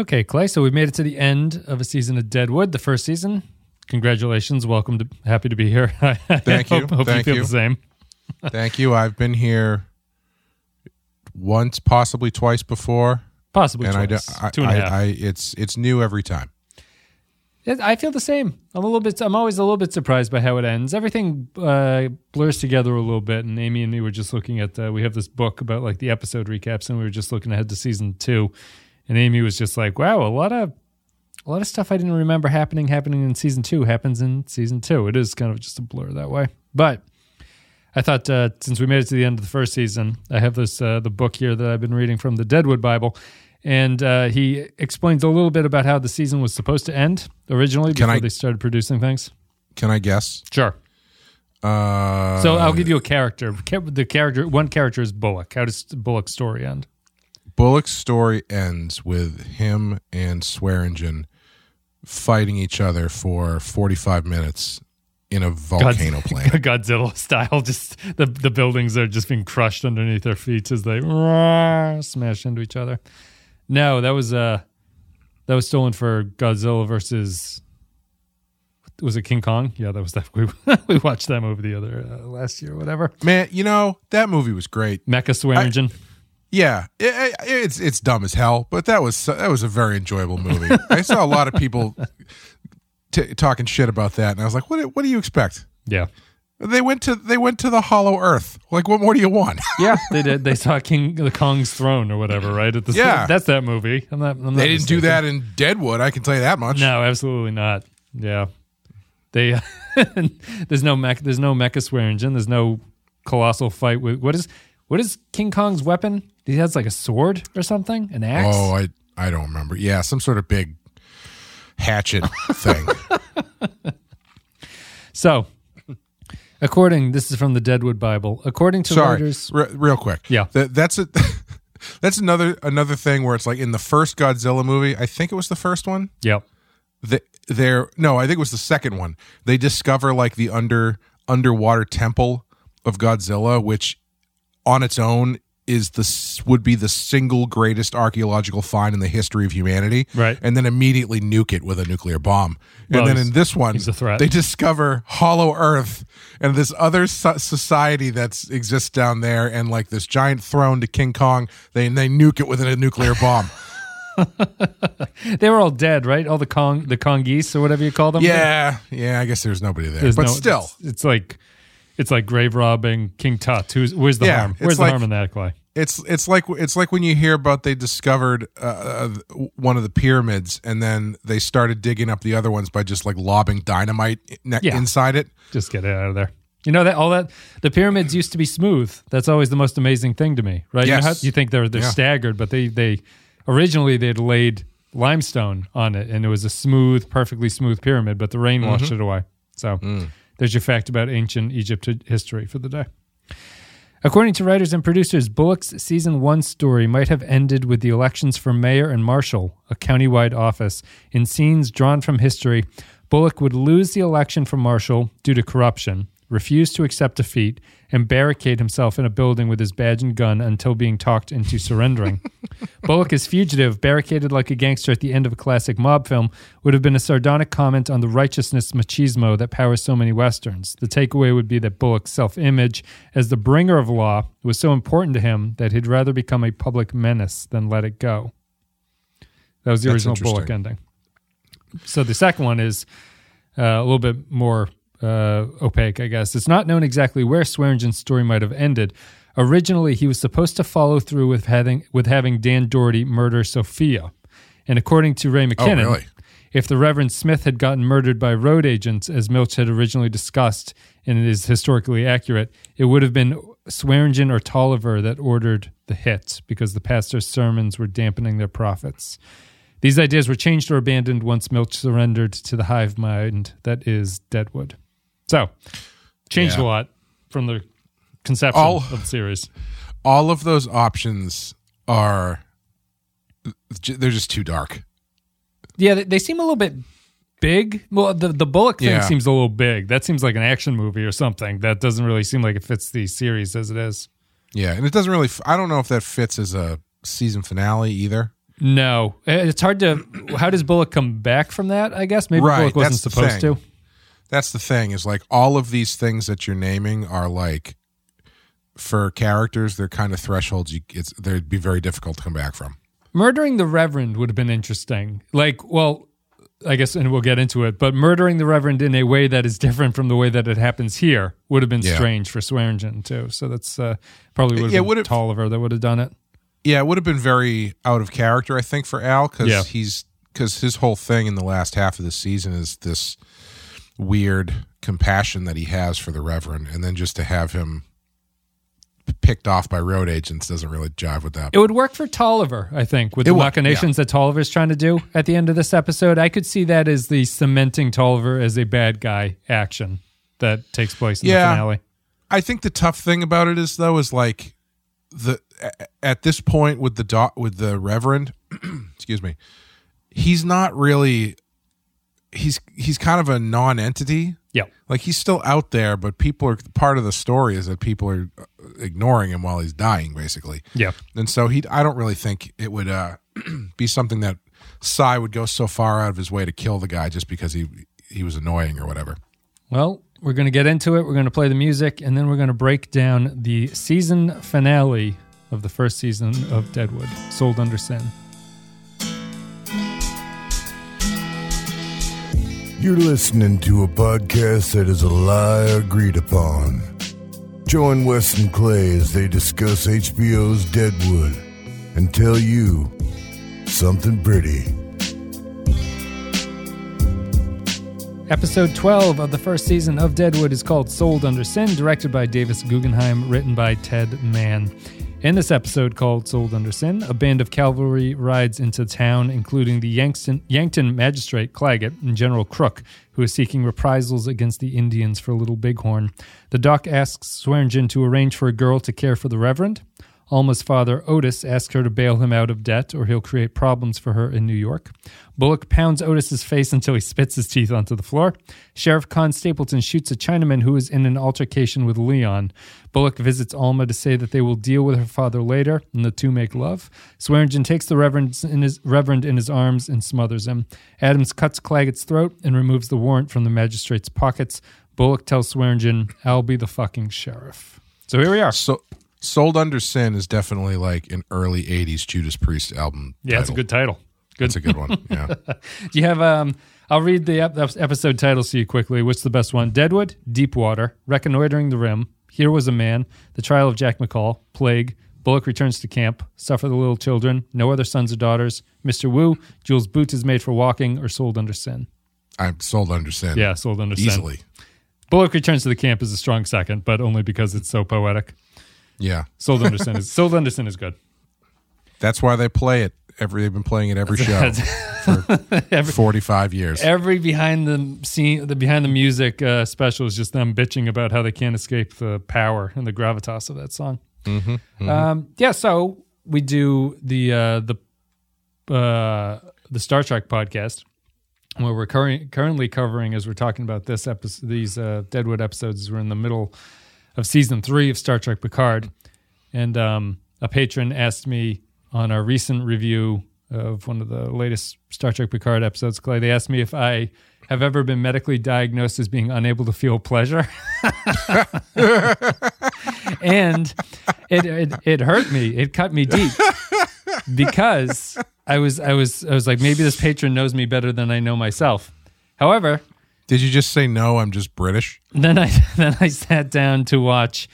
Okay, Clay. So we've made it to the end of a season of Deadwood, the first season. Congratulations. Welcome to happy to be here. Thank you. hope, hope Thank you feel you. the same. Thank you. I've been here once, possibly twice before, Possibly and I, twice. don't- I, Two and a I, half. I, it's it's new every time. I feel the same. I'm a little bit. I'm always a little bit surprised by how it ends. Everything uh, blurs together a little bit. And Amy and me were just looking at. Uh, we have this book about like the episode recaps, and we were just looking ahead to season two. And Amy was just like, "Wow, a lot of a lot of stuff I didn't remember happening happening in season two happens in season two. It is kind of just a blur that way." But I thought uh, since we made it to the end of the first season, I have this uh, the book here that I've been reading from the Deadwood Bible, and uh, he explains a little bit about how the season was supposed to end originally before I- they started producing things. Can I guess? Sure. Uh, So I'll give you a character. The character, one character is Bullock. How does Bullock's story end? Bullock's story ends with him and Swearengen fighting each other for 45 minutes in a volcano planet. Godzilla style. Just the the buildings are just being crushed underneath their feet as they smash into each other. No, that was uh that was stolen for Godzilla versus was it King Kong? Yeah, that was that. We, we watched that movie the other uh, last year, or whatever. Man, you know that movie was great. Mecha Swearengen. Yeah, it, it- it's it's dumb as hell, but that was that was a very enjoyable movie. I saw a lot of people t- talking shit about that, and I was like, "What? What do you expect?" Yeah, They went to they went to the Hollow Earth. Like, what more do you want? yeah, they did. They saw King the Kong's throne or whatever, right? At the Yeah. that's that movie. I'm not. I'm not they didn't do that in Deadwood. I can tell you that much. No, absolutely not. Yeah, they. there's no mech. There's no mecha Swearengen. There's no colossal fight with what is what is King Kong's weapon? He has like a sword or something, an axe. Oh, I I don't remember. Yeah, some sort of big hatchet thing. So, according this is from the Deadwood Bible. According to Sorry, writers, re- real quick. Yeah. That, that's a that's another another thing where it's like in the first Godzilla movie. I think it was the first one. yep, the, they're no, I think it was the second one. They discover like the under underwater temple of Godzilla, which on its own is the would be the single greatest archaeological find in the history of humanity. Right. and then immediately nuke it with a nuclear bomb. Well, and then in this one, a threat. they discover Hollow Earth and this other so- society that exists down there, and like this giant throne to King Kong. They they nuke it with a nuclear bomb. they were all dead, right? All the Kong, the Kongese or whatever you call them. yeah, yeah. I guess there's nobody there, There's but no- still. it's, it's like it's like grave robbing King Tut. Who's where's the Yeah, harm? Where's the like- harm in that, Clay? It's it's like it's like when you hear about they discovered uh, uh, one of the pyramids and then they started digging up the other ones by just like lobbing dynamite ne- Yeah. inside it. Just get it out of there. You know that all that the pyramids used to be smooth. That's always the most amazing thing to me, right? You, know Yes. how, you think they're they're Yeah. staggered, but they they originally they'd laid limestone on it, and it was a smooth, perfectly smooth pyramid. But the rain washed it away. So there's your fact about ancient Egypt history for the day. According to writers and producers, Bullock's season one story might have ended with the elections for mayor and marshal, a countywide office. In scenes drawn from history, Bullock would lose the election for marshal due to corruption, refuse to accept defeat, and barricade himself in a building with his badge and gun until being talked into surrendering. Bullock as fugitive, barricaded like a gangster at the end of a classic mob film, would have been a sardonic comment on the righteousness machismo that powers so many westerns. The takeaway would be that Bullock's self image as the bringer of law was so important to him that he'd rather become a public menace than let it go. That was the That's original Bullock ending. So the second one is uh, a little bit more uh, opaque, I guess. It's not known exactly where Swearengen's story might have ended. Originally, he was supposed to follow through with having with having Dan Dority murder Sophia, and according to Ray McKinnon, really? if the Reverend Smith had gotten murdered by road agents, as Milch had originally discussed, and it is historically accurate, it would have been Swearengen or Tolliver that ordered the hit because the pastor's sermons were dampening their profits. These ideas were changed or abandoned once Milch surrendered to the hive mind that is Deadwood. So, changed Yeah. a lot from the conception All- of the series. All of those options are they're just too dark. Yeah, they, they seem a little bit big. Well, the the Bullock thing Yeah. seems a little big. That seems like an action movie or something. That doesn't really seem like it fits the series as it is. Yeah, and it doesn't really. I don't know if that fits as a season finale either. No, it's hard to. How does Bullock come back from that? I guess maybe Right, Bullock wasn't supposed to. That's the thing is like all of these things that you're naming are like for characters they're kind of thresholds you it's they'd be very difficult to come back from. Murdering the Reverend would have been interesting. Like, well, I guess, and we'll get into it, but murdering the Reverend in a way that is different from the way that it happens here would have been Yeah. strange for Swearengen too. So that's uh, probably would have Yeah, been would have- Tolliver that would have done it. Yeah, it would have been very out of character, I think, for Al because Yeah. he's because his whole thing in the last half of the season is this weird compassion that he has for the Reverend, and then just to have him picked off by road agents doesn't really jive with that. It would work for Tolliver, I think, with It the would, machinations that Tolliver's trying to do at the end of this episode. I could see that as the cementing Tolliver as a bad guy action that takes place in Yeah. the finale. I think the tough thing about it is though is like the at this point with the doc with the Reverend, excuse me, he's not really he's he's kind of a non-entity. Yeah. Like he's still out there, but people are part of the story is that people are uh, ignoring him while he's dying, basically. Yeah. And so he, I don't really think it would uh, be something that Cy would go so far out of his way to kill the guy just because he he was annoying or whatever. Well, we're going to get into it. We're going to play the music, and then we're going to break down the season finale of the first season of Deadwood, Sold Under Sin. You're listening to a podcast that is a lie agreed upon. Join Wes and Clay as they discuss HBO's Deadwood and tell you something pretty. Episode 12 of the first season of Deadwood is called Sold Under Sin, directed by Davis Guggenheim, written by Ted Mann. In this episode called Sold Under Sin, a band of cavalry rides into town, including the Yankton, Yankton magistrate Claggett and General Crook, who is seeking reprisals against the Indians for Little Bighorn. The doc asks Swearengen to arrange for a girl to care for the Reverend. Alma's father, Otis, asks her to bail him out of debt or he'll create problems for her in New York. Bullock pounds Otis's face until he spits his teeth onto the floor. Sheriff Con Stapleton shoots a Chinaman who is in an altercation with Leon. Bullock visits Alma to say that they will deal with her father later, and the two make love. Swearengen takes the Reverend in his, Reverend in his arms and smothers him. Adams cuts Claggett's throat and removes the warrant from the magistrate's pockets. Bullock tells Swearengen, I'll be the fucking sheriff. So here we are. So, Sold Under Sin is definitely like an early '80s Judas Priest album. Yeah, it's a good title. Good. It's a good one. Yeah. Do you have um I'll read the ep- episode titles to you quickly. What's the best one? Deadwood, Deepwater, Reconnoitering the Rim, Here Was a Man, The Trial of Jack McCall, Plague, Bullock Returns to Camp, Suffer the Little Children, No Other Sons or Daughters, Mr. Wu, Jewel's Boots is Made for Walking, or Sold Under Sin. I'm Sold Under Sin. Yeah, Sold Under Sin. Easily. Bullock Returns to the Camp is a strong second, but only because it's so poetic. Yeah. Sold Under Sin is Sold Under Sin is good. That's why they play it. Every they've been playing it every show for Every- 45 years. Every behind the scene, the behind the music uh, special is just them bitching about how they can't escape the power and the gravitas of that song. Um, yeah, so we do the uh, the uh, the Star Trek podcast, where we're curr- currently covering as we're talking about this episode, these uh, Deadwood episodes. We're in the middle of season three of Star Trek Picard, and um, a patron asked me on our recent review of one of the latest Star Trek Picard episodes, Clay. They asked me if I have ever been medically diagnosed as being unable to feel pleasure, and it, it it hurt me. It cut me deep because I was I was I was like maybe this patron knows me better than I know myself. However, Did you just say no? I'm just British. then I then I sat down to watch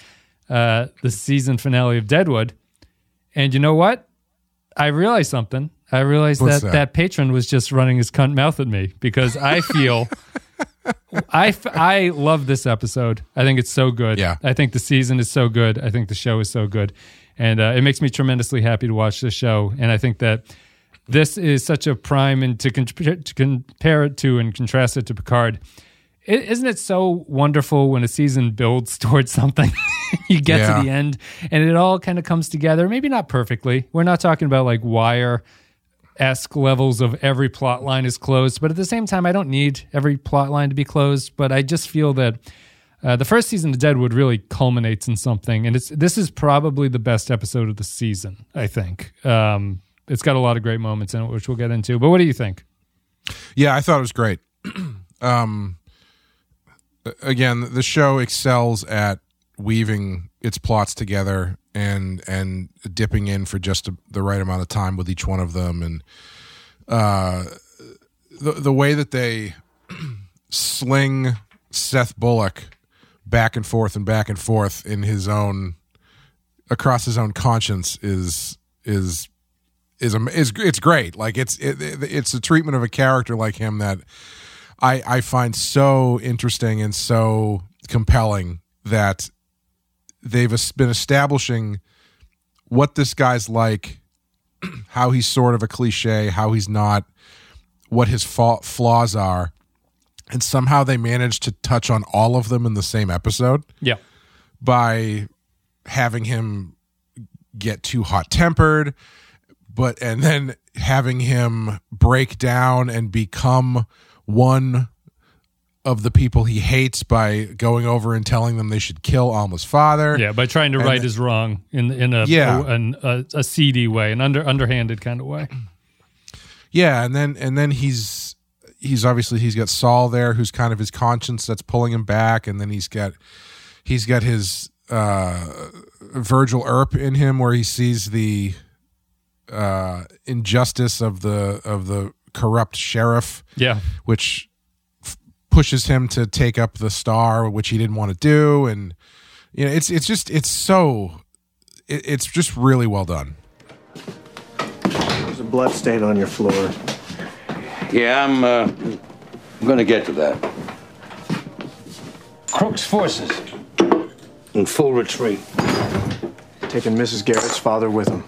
uh, the season finale of Deadwood, and you know what? I realized something. I realized that, that? that patron was just running his cunt mouth at me because I feel I f- I love this episode. I think it's so good. Yeah. I think the season is so good. I think the show is so good, and uh, it makes me tremendously happy to watch this show. And I think that this is such a prime and to, con- to compare it to and contrast it to Picard. Is isn't it so wonderful when a season builds towards something? you get Yeah. to the end and it all kind of comes together. Maybe not perfectly. We're not talking about like wire esque levels of every plot line is closed, but at the same time, I don't need every plot line to be closed. But I just feel that uh, the first season of Deadwood really culminates in something, and it's this is probably the best episode of the season. I think. Um, it's got a lot of great moments in it, which we'll get into. But what do you think? Yeah, I thought it was great. um, again, the show excels at weaving its plots together and and dipping in for just a, the right amount of time with each one of them, and uh, the the way that they sling Seth Bullock back and forth and back and forth in his own across his own conscience is is is is it's great. Like it's it, it's a treatment of a character like him that I I find so interesting and so compelling that they've been establishing what this guy's like, how he's sort of a cliche, how he's not, what his fa- flaws are, and somehow they managed to touch on all of them in the same episode. Yeah. By having him get too hot tempered, but and then having him break down and become one of the people he hates by going over and telling them they should kill Alma's father. Yeah, by trying to right his wrong in in a Yeah. a, a, a seedy way, an under underhanded kind of way. Yeah, and then and then he's he's obviously he's got Saul there who's kind of his conscience that's pulling him back and then he's got he's got his uh Virgil Earp in him where he sees the uh injustice of the of the corrupt sheriff Yeah, which f- pushes him to take up the star which he didn't want to do and you know it's it's just it's so it, it's just really well done There's a blood stain on your floor. Yeah, I'm, uh, I'm gonna get to that. Crook's forces in full retreat. Taking Mrs. Garret's father with him.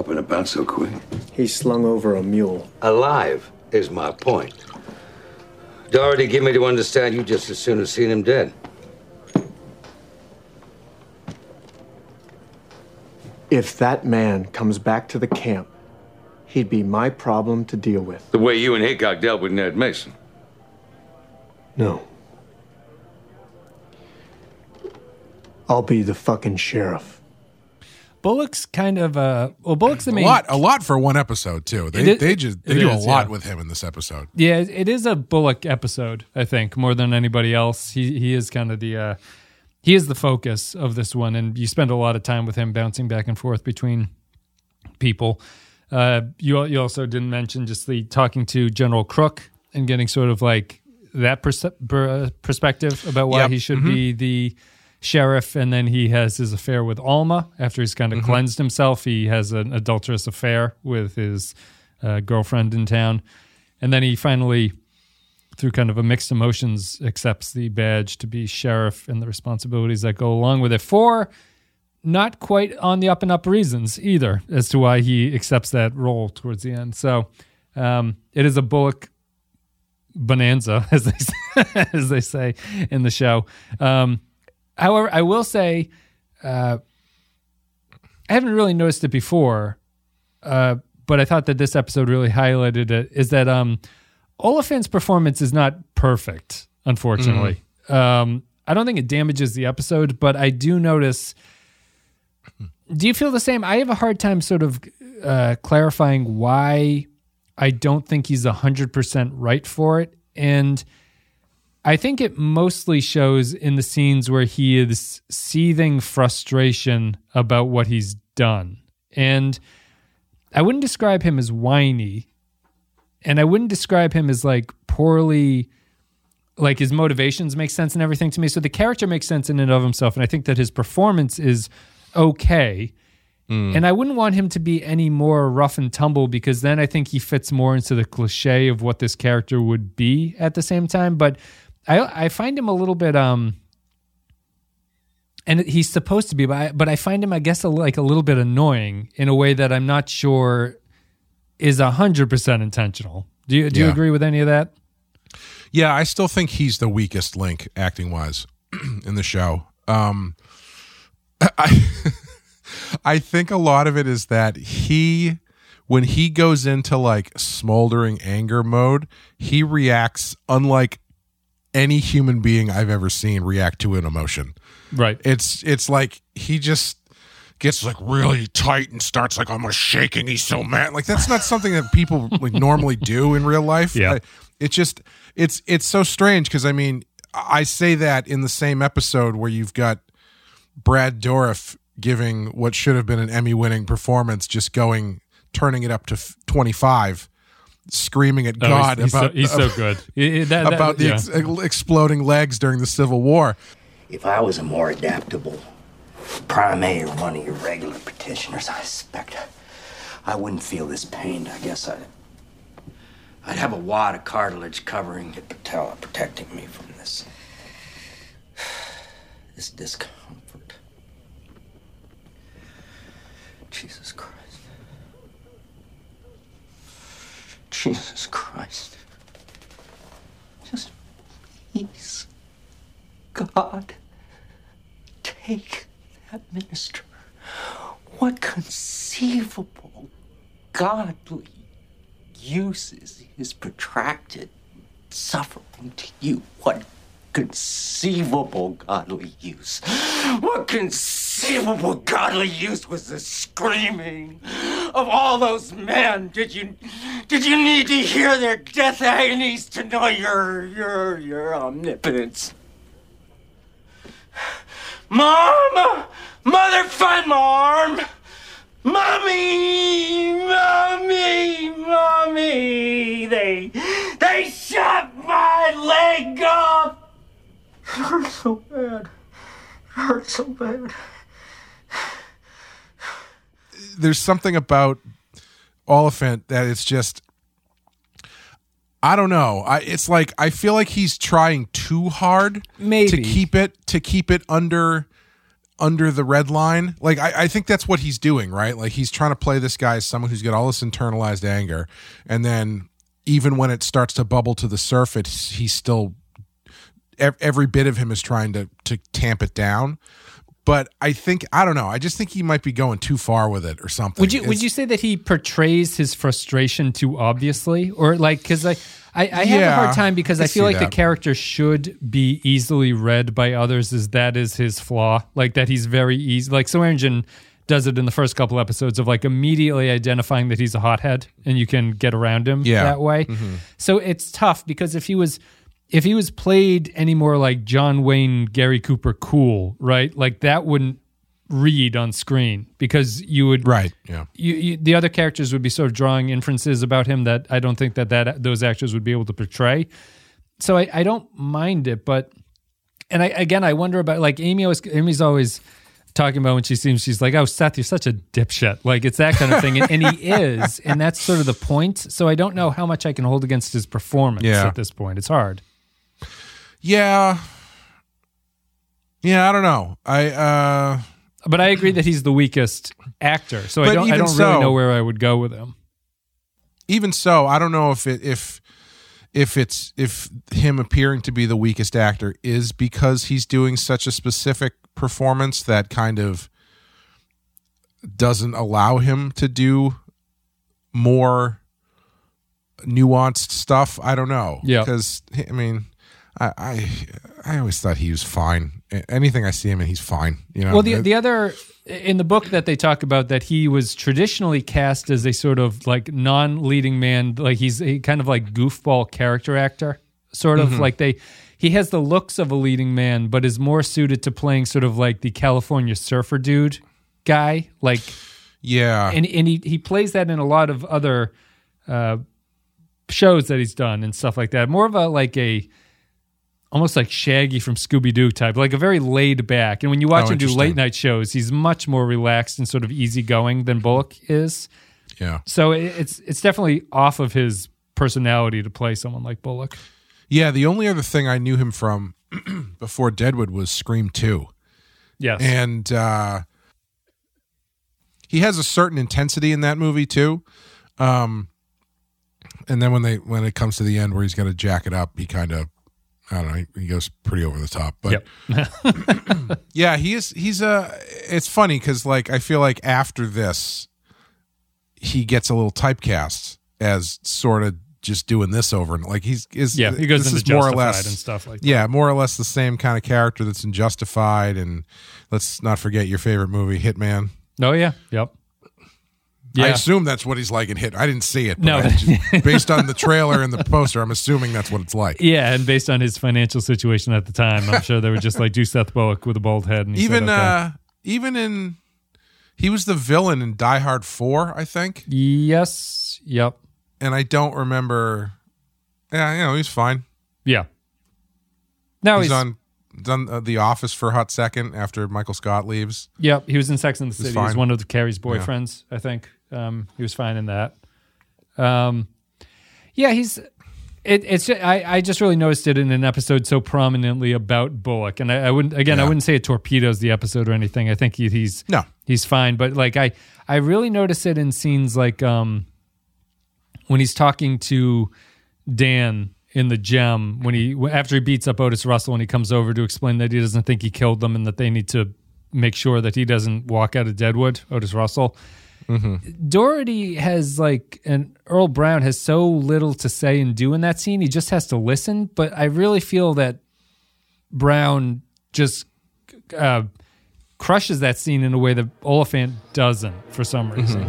Up and about so quick. He's slung over a mule. Alive is my point. Dority give me to understand you just as soon as seen him dead. If that man comes back to the camp, he'd be my problem to deal with. The way you and Hickok dealt with Ned Mason. No. I'll be the fucking sheriff. Bullock's kind of uh well, Bullock's the a lot a lot for one episode too they is- they just they do is, a lot yeah. with him in this episode Yeah, it is a Bullock episode, I think, more than anybody else. He he is kind of the uh he is the focus of this one and you spend a lot of time with him bouncing back and forth between people. Uh you you also didn't mention just the talking to General Crook and getting sort of like that perce- per, uh, perspective about why Yep. he should be the sheriff and then he has his affair with Alma. After he's kind of cleansed himself he has an adulterous affair with his uh, girlfriend in town. And then he finally through kind of a mixed emotions accepts the badge to be sheriff and the responsibilities that go along with it for not quite on the up and up reasons either as to why he accepts that role towards the end. So um, it is a bullock bonanza as they say, as they say in the show. Um, however i will say uh, i haven't really noticed it before uh, but i thought that this episode really highlighted it is that um, Olyphant's performance is not perfect, unfortunately. Um, I don't think it damages the episode, but I do notice. Do you feel the same? I have a hard time sort of uh, clarifying why I don't think he's 100% right for it. And I think it mostly shows in the scenes where he is seething frustration about what he's done. And I wouldn't describe him as whiny and I wouldn't describe him as like poorly like his motivations make sense and everything to me. So the character makes sense in and of himself, and I think that his performance is okay. Hmm. And I wouldn't want him to be any more rough and tumble because then I think he fits more into the cliche of what this character would be at the same time. But I I find him a little bit um and he's supposed to be, but I, but I find him, I guess, a, like a little bit annoying in a way that I'm not sure is hundred percent intentional. Do you do you agree with any of that? Yeah, I still think he's the weakest link acting wise in the show. Um I I think a lot of it is that he when he goes into like smoldering anger mode, he reacts unlike any human being I've ever seen react to an emotion. Right. It's it's like he just gets like really tight and starts like almost shaking. He's so mad. Like that's not something that people like normally do in real life. Yeah. I- it just it's it's so strange because I mean I say that in the same episode where you've got Brad Dourif giving what should have been an Emmy winning performance, just going turning it up to f- twenty five, screaming at Oh, God he's, he's about so, he's so good. I- I- that- that- about the yeah. ex- exploding legs during the Civil War. If I was a more adaptable primate or one of your regular petitioners, I suspect I wouldn't feel this pain. I guess I'd, I'd have a wad of cartilage covering the patella, protecting me from this, this discomfort. Jesus Christ. Jesus Christ. Just please, God, take that minister. What conceivable godly uses his protracted suffering to you? What conceivable godly use? What conceivable godly use was the screaming of all those men? Did you did you need to hear their death agonies to know your your your omnipotence? Mom! Mother Fun Mom! Mommy! Mommy! Mommy! They they shot my leg off! It hurts so bad. It hurts so bad. there's something about Olyphant that it's just I don't know. I it's like I feel like he's trying too hard Maybe. to keep it to keep it under under the red line. Like I, I think that's what he's doing, right? Like he's trying to play this guy as someone who's got all this internalized anger, and then even when it starts to bubble to the surface, he's still every bit of him is trying to to tamp it down. But I think I don't know. I just think he might be going too far with it or something. Would you would you say that he portrays his frustration too obviously, or like because I I, I have a hard time because I I feel like the character should be easily read by others as that is his flaw, like that he's very easy. Like Swearengen does it in the first couple episodes of like immediately identifying that he's a hothead and you can get around him Yeah. that way. Mm-hmm. So it's tough because if he was if he was played any more like John Wayne, Gary Cooper, cool, right? Like that wouldn't read on screen because you would right? Yeah. you, you, the other characters would be sort of drawing inferences about him that I don't think that, that those actors would be able to portray. So I, I don't mind it, but and I again I wonder about like Amy always Amy's always talking about when she seems she's like oh Seth you're such a dipshit like it's that kind of thing and, and he is and that's sort of the point. So I don't know how much I can hold against his performance Yeah. at this point. It's hard. Yeah. Yeah, I don't know. I uh But I agree that he's the weakest actor. So I don't I don't really know where I would go with him. even so, I don't know if it if if it's if him appearing to be the weakest actor is because he's doing such a specific performance that kind of doesn't allow him to do more nuanced stuff. I don't know. Yeah. Because I mean, I, I I always thought he was fine. Anything I see him in, he's fine. You know. Well, the the other in the book that they talk about that he was traditionally cast as a sort of like non-leading man, like he's a kind of like goofball character actor, sort of Mm-hmm. like they. He has the looks of a leading man, but is more suited to playing sort of like the California surfer dude guy, like yeah. and and he he plays that in a lot of other uh, shows that he's done and stuff like that. More of a like a almost like Shaggy from Scooby Doo type, like a very laid back. And when you watch Oh, him do late night shows, he's much more relaxed and sort of easygoing than Bullock is. yeah. So it's it's definitely off of his personality to play someone like Bullock. Yeah, the only other thing I knew him from before Deadwood was Scream 2. Yes. And uh he has a certain intensity in that movie too. Um and then when they when it comes to the end where he's gonna jack it up, he kind of I don't know, he, he goes pretty over the top. But yep. yeah, he is he's a it's funny because like I feel like after this he gets a little typecast as sort of just doing this over and like he's is yeah, he goes this into is more or Justified less and stuff like that. yeah, more or less the same kind of character that's in Justified, and let's not forget your favorite movie, Hitman. Oh yeah. Yep. Yeah. I assume that's what he's like in Hit. I didn't see it. But No. Just- based on the trailer and the poster, I'm assuming that's what it's like. yeah, and based on his financial situation at the time, I'm sure they were just like do Seth Bullock with a bald head. And he Even said, okay. uh, even in he was the villain in Die Hard Four, I think, yes, yep, and I don't remember. Yeah, you know, he's fine. yeah. Now he's, he's, on done uh, The Office for a hot second after Michael Scott leaves. Yep, he was in Sex and the City. He's fine. one of the Carrie's boyfriends, I think. Um, he was fine in that. Um, yeah, he's. It, it's. ju- I, I just really noticed it in an episode so prominently about Bullock, and I, I wouldn't. Again, I wouldn't say it torpedoes the episode or anything. I think he, he's No. he's fine, but like I, I really notice it in scenes like um, when he's talking to Dan in the gem when he after he beats up Otis Russell and he comes over to explain that he doesn't think he killed them and that they need to make sure that he doesn't walk out of Deadwood. Otis Russell. Dority has like and Earl Brown has so little to say and do in that scene. He just has to listen. But I really feel that Brown just uh, crushes that scene in a way that Olyphant doesn't for some reason.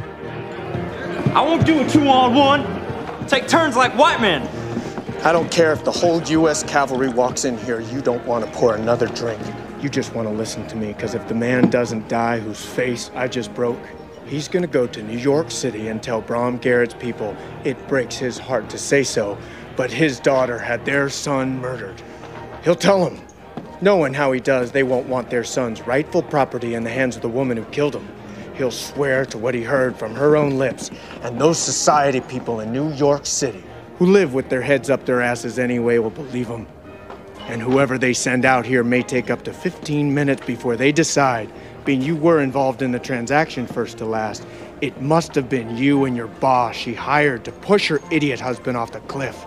I won't do a two on one. Take turns like white men. I don't care if the whole U.S. cavalry walks in here, you don't want to pour another drink. You just want to listen to me, because if the man doesn't die whose face I just broke, he's going to go to New York City and tell Brom Garret's people it breaks his heart to say so, but his daughter had their son murdered. He'll tell them. Knowing how he does, they won't want their son's rightful property in the hands of the woman who killed him. He'll swear to what he heard from her own lips, and those society people in New York City, who live with their heads up their asses anyway, will believe him. And whoever they send out here may take up to 15 minutes before they decide, being you were involved in the transaction first to last. It must have been you and your boss she hired to push her idiot husband off the cliff.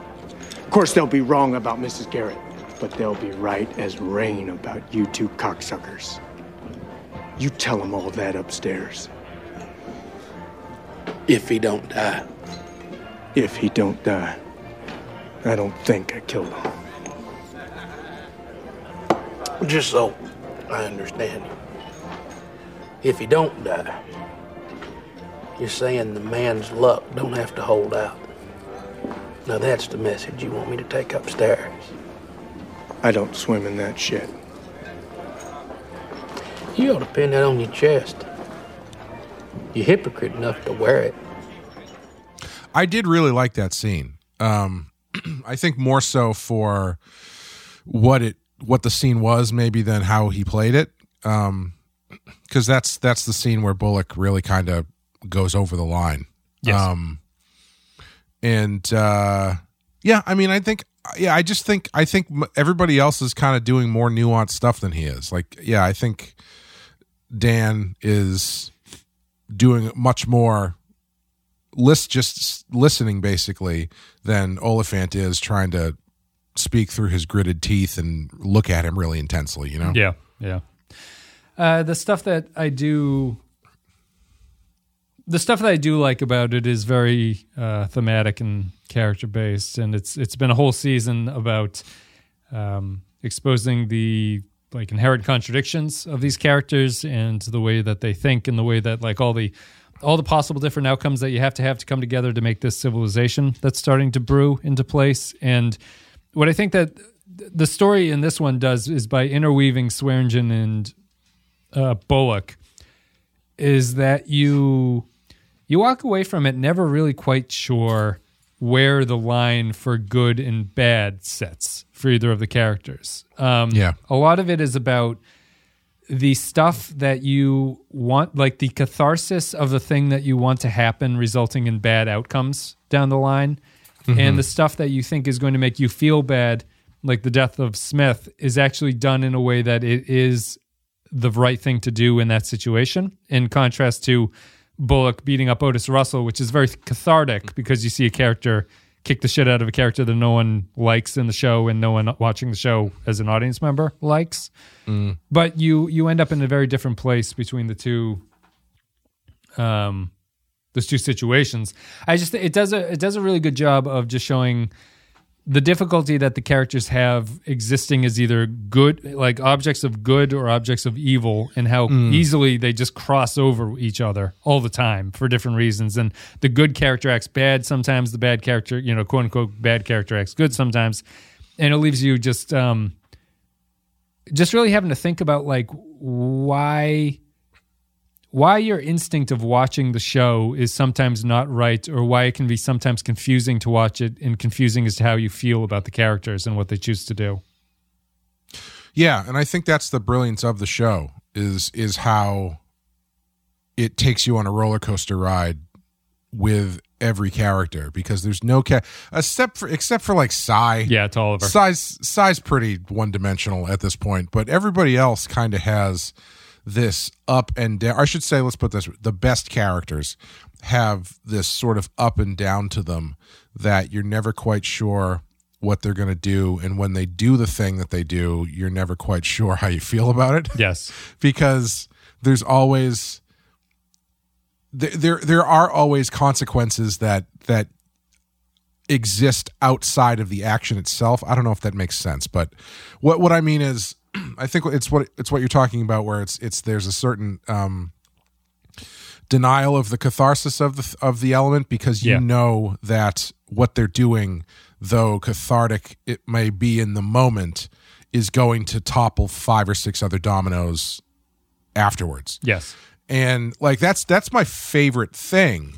Of course, they'll be wrong about Mrs. Garret, but they'll be right as rain about you two cocksuckers. You tell them all that upstairs. If he don't die. If he don't die. I don't think I killed him. Just so I understand. If he don't die, you're saying the man's luck don't have to hold out. Now that's the message you want me to take upstairs. I don't swim in that shit. You ought to pin that on your chest. You're hypocrite enough to wear it. I did really like that scene. Um, I think more so for what it what the scene was, maybe than how he played it. Um, because that's that's the scene where Bullock really kind of goes over the line. Yes. Um, and uh, yeah, I mean, I think yeah, I just think I think everybody else is kind of doing more nuanced stuff than he is. Like, yeah, I think Dan is doing much more list just listening basically than Olyphant is trying to speak through his gritted teeth and look at him really intensely, you know? Yeah, yeah. Uh, the stuff that I do, the stuff that I do like about it is very uh, thematic and character based, and it's it's been a whole season about um, exposing the like inherent contradictions of these characters and the way that they think and the way that like all the all the possible different outcomes that you have to have to come together to make this civilization that's starting to brew into place. And what i think that the story in this one does is by interweaving swearengen and uh, bullock is that you you walk away from it never really quite sure where the line for good and bad sets for either of the characters. Um, Yeah. a lot of it is about the stuff that you want, like the catharsis of the thing that you want to happen, resulting in bad outcomes down the line, and the stuff that you think is going to make you feel bad, like the death of Smith, is actually done in a way that it is the right thing to do in that situation. In contrast to Bullock beating up Otis Russell, which is very cathartic because you see a character kick the shit out of a character that no one likes in the show and no one watching the show as an audience member likes. But you you end up in a very different place between the two um those two situations. I just it does a it does a really good job of just showing the difficulty that the characters have existing as either good, like objects of good or objects of evil, and how easily they just cross over each other all the time for different reasons. And the good character acts bad sometimes, the bad character, you know, quote unquote, bad character acts good sometimes. And it leaves you just, um, just really having to think about like why why your instinct of watching the show is sometimes not right or why it can be sometimes confusing to watch it and confusing as to how you feel about the characters and what they choose to do Yeah, and I think that's the brilliance of the show is is how it takes you on a roller coaster ride with every character because there's no ca- except for except for like Cy. yeah it's oliver Cy's Cy's pretty one dimensional at this point, but everybody else kind of has this up and down. I should say, let's put this: the best characters have this sort of up and down to them that you're never quite sure what they're going to do, and when they do the thing that they do, you're never quite sure how you feel about it yes because there's always there there, there are always consequences that that exist outside of the action itself. I don't know if that makes sense, but what what I mean is I think it's what it's what you're talking about where it's it's there's a certain um denial of the catharsis of the of the element because you Yeah. know that what they're doing though cathartic it may be in the moment is going to topple five or six other dominoes afterwards yes and like that's that's my favorite thing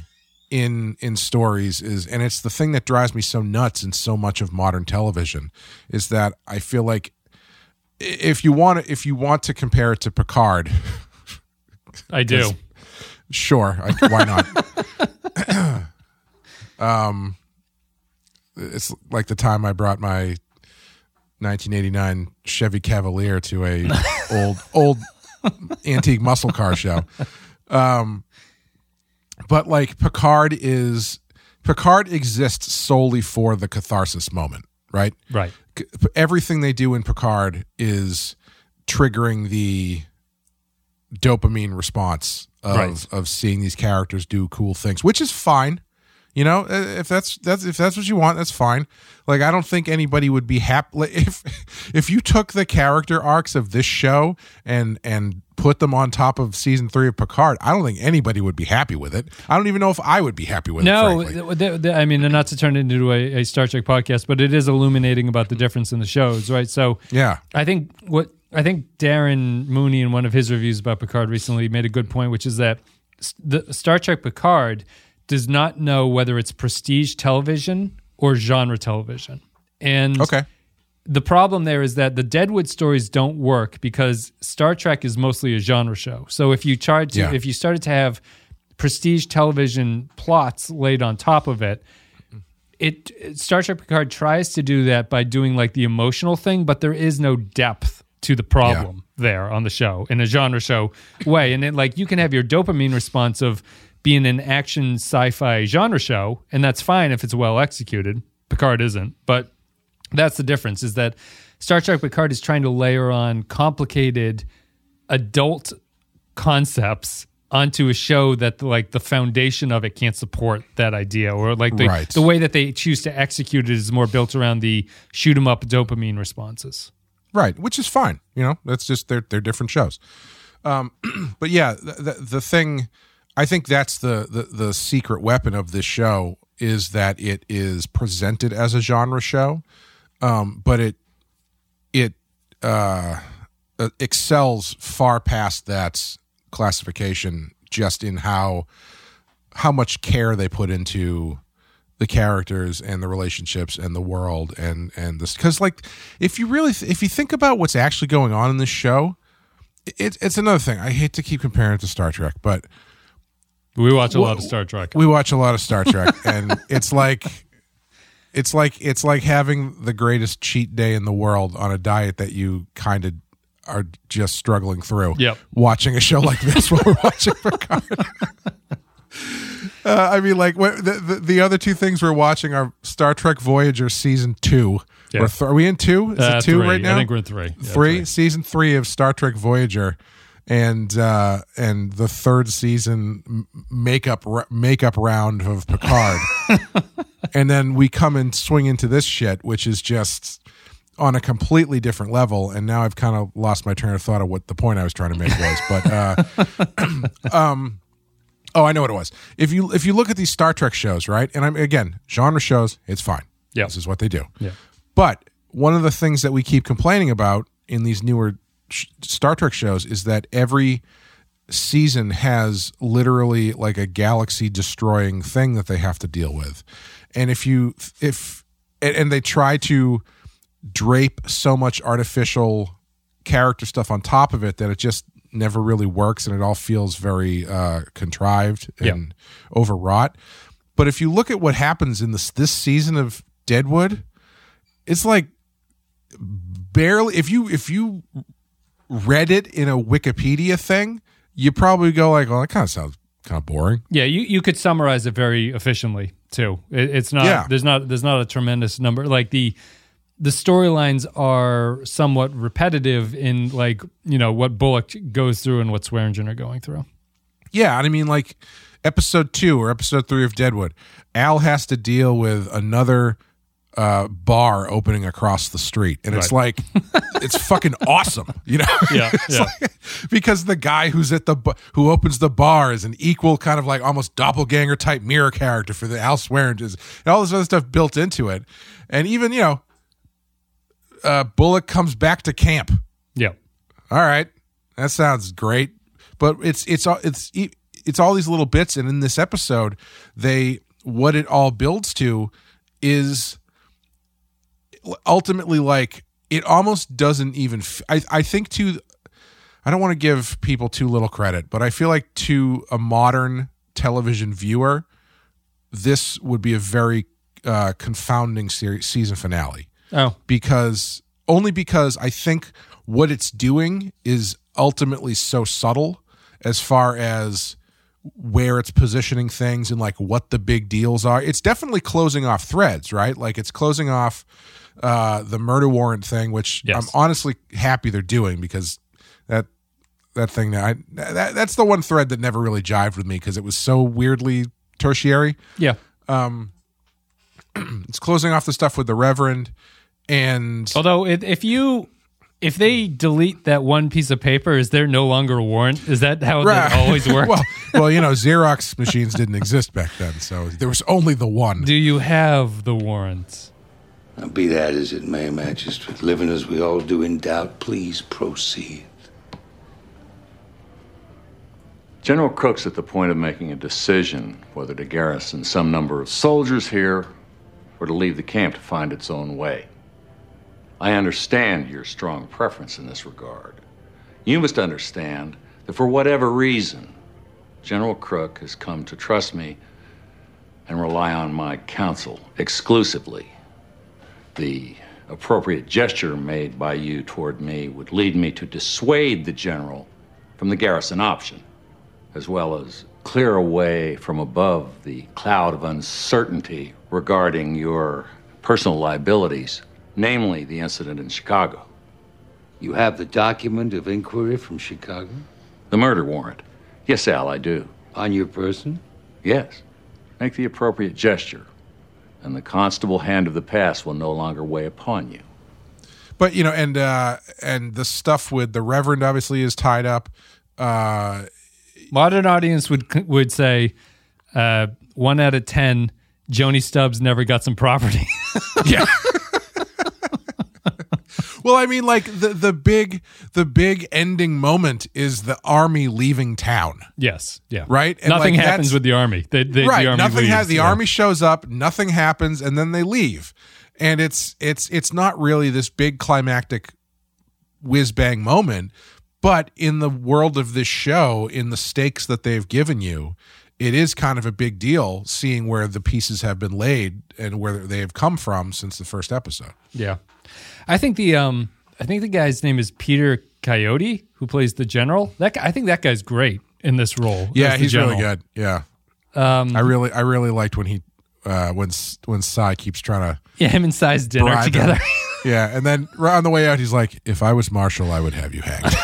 in in stories is and it's the thing that drives me so nuts in so much of modern television is that i feel like if you want to if you want to compare it to picard i do. Sure I, why not? Um it's like the time i brought my 1989 chevy cavalier to a old old antique muscle car show. Um but like picard is picard exists solely for the catharsis moment right right everything they do in Picard is triggering the dopamine response of Right. of seeing these characters do cool things, which is fine. You know, uh, if that's that's if that's what you want, that's fine. Like I don't think anybody would be happy if if you took the character arcs of this show and and put them on top of season 3 of Picard. I don't think anybody would be happy with it. I don't even know if I would be happy with no it. No, th- th- i mean not to turn it into a, a star trek podcast but it is illuminating about the difference in the shows right so Yeah. I think what I think Darren Mooney in one of his reviews about Picard recently made a good point, which is that the Star Trek Picard does not know whether it's prestige television or genre television. And Okay. the problem there is that the Deadwood stories don't work because Star Trek is mostly a genre show. So if you tried to, Yeah. if you started to have prestige television plots laid on top of it, it Star Trek Picard tries to do that by doing like the emotional thing, but there is no depth to the problem there on the show in a genre show way. And then like you can have your dopamine response of being an action sci-fi genre show, and that's fine if it's well executed. Picard isn't, but that's the difference is that Star Trek Picard is trying to layer on complicated adult concepts onto a show that like the foundation of it can't support that idea or like the, Right. the way that they choose to execute it is more built around the shoot 'em up dopamine responses. Right, which is fine. You know, that's just they're they're different shows. Um, but yeah, the, the the thing, I think that's the, the the secret weapon of this show is that it is presented as a genre show, um, but it it uh, uh, excels far past that classification just in how how much care they put into the characters and the relationships and the world and and this because like if you really if you think about what's actually going on in this show it, it's another thing. I hate to keep comparing it to star trek but We watch a lot of Star Trek. we watch a lot of star trek and it's like it's like it's like having the greatest cheat day in the world on a diet that you kind of are just struggling through Yep. watching a show like this while we're watching Picard. Uh, I mean, like what, the, the the other two things we're watching are Star Trek Voyager season two. Yeah. Th- are we in two? Is Uh, it two three. right now? I think we're in three. Yeah, three, season three of Star Trek Voyager, and uh, and the third season makeup makeup round of Picard. and then we come and swing into this shit, which is just on a completely different level. And now I've kind of lost my train of thought of what the point I was trying to make was. But uh, um, oh, I know what it was. If you if you look at these Star Trek shows, right? And I'm again genre shows, it's fine. Yeah. this is what they do. Yeah. But one of the things that we keep complaining about in these newer sh- Star Trek shows is that every season has literally like a galaxy destroying thing that they have to deal with. And if you if and, and they try to drape so much artificial character stuff on top of it that it just never really works and it all feels very uh contrived and overwrought. But if you look at what happens in this this season of Deadwood, it's like barely if you if you read it in a Wikipedia thing, you probably go like, "Well, that kind of sounds kind of boring." Yeah, you, you could summarize it very efficiently too. It, it's not Yeah. there's not there's not a tremendous number like the the storylines are somewhat repetitive in like you know what Bullock goes through and what Swearengen are going through. Yeah, and I mean like episode 2 or episode 3 of Deadwood, Al has to deal with another uh, bar opening across the street, and it's like it's fucking awesome, you know? Yeah, yeah. like- because the guy who's at the who opens the bar is an equal kind of like almost doppelganger type mirror character for the Al Swearengen, and all this other stuff built into it, and even you know, uh, Bullock comes back to camp. Yeah. All right, that sounds great, but it's it's all it's it's all these little bits, and in this episode, they what it all builds to is ultimately like it almost doesn't even. f- I I think to I don't want to give people too little credit, but I feel like to a modern television viewer, this would be a very uh, confounding series, season finale Oh, because only because I think what it's doing is ultimately so subtle as far as where it's positioning things and like what the big deals are. It's definitely closing off threads, right? Like it's closing off uh the murder warrant thing, which Yes. I'm honestly happy they're doing because that that thing that I that, that's the one thread that never really jived with me because it was so weirdly tertiary yeah. Um, it's closing off the stuff with the reverend and Although it, if you if they delete that one piece of paper, is there no longer a warrant? Is that how that always worked? well, well, you know, Xerox machines didn't exist back then, so there was only the one. Do you have the warrant? Now, be that as it may, Magistrate, living as we all do in doubt, please proceed. General Crook's at the point of making a decision whether to garrison some number of soldiers here or to leave the camp to find its own way. I understand your strong preference in this regard. You must understand that for whatever reason, General Crook has come to trust me and rely on my counsel exclusively. The appropriate gesture made by you toward me would lead me to dissuade the general from the garrison option as well as clear away from above the cloud of uncertainty regarding your personal liabilities, namely the incident in Chicago. You have the document of inquiry from Chicago The murder warrant. Yes, Al, I do. on your person? Yes. Make the appropriate gesture, and the constable hand of the past will no longer weigh upon you. But you know, and uh and the stuff with the reverend obviously is tied up. Uh Modern audience would would say uh, one out of ten. Joanie Stubbs never got some property. yeah. Well, I mean, like the the big the big ending moment is the army leaving town. yes, yeah, Right? And, nothing like, happens with the army. They, they, right. the army nothing leaves, has the yeah. army shows up, nothing happens, and then they leave. And it's it's it's not really this big climactic whiz bang moment, but in the world of this show, in the stakes that they've given you, it is kind of a big deal seeing where the pieces have been laid and where they have come from since the first episode. Yeah, I think the um, I think the guy's name is Peter Coyote, who plays the general. That guy, I think that guy's great in this role. Yeah, he's really good. Yeah. Um, I really I really liked when he uh when when Cy keeps trying to yeah, him and Cy's dinner him. together. yeah, and then right on the way out he's like, "If I was Marshall, I would have you hanged."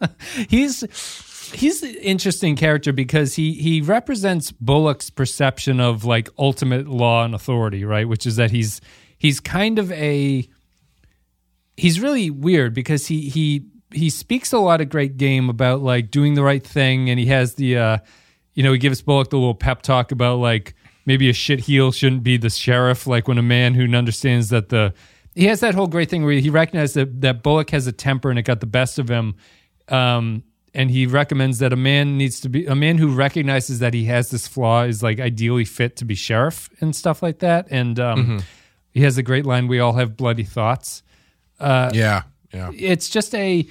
he's he's an interesting character because he he represents Bullock's perception of like ultimate law and authority, right? Which is that he's he's kind of a he's really weird because he he he speaks a lot of great game about like doing the right thing, and he has the uh, you know he gives Bullock the little pep talk about like maybe a shit heel shouldn't be the sheriff, like when a man who understands that the he has that whole great thing where he recognizes that, that Bullock has a temper and it got the best of him. Um, and he recommends that a man needs to be a man who recognizes that he has this flaw is like ideally fit to be sheriff and stuff like that. And um, Mm-hmm. He has a great line: "We all have bloody thoughts." Uh, yeah, yeah. it's just a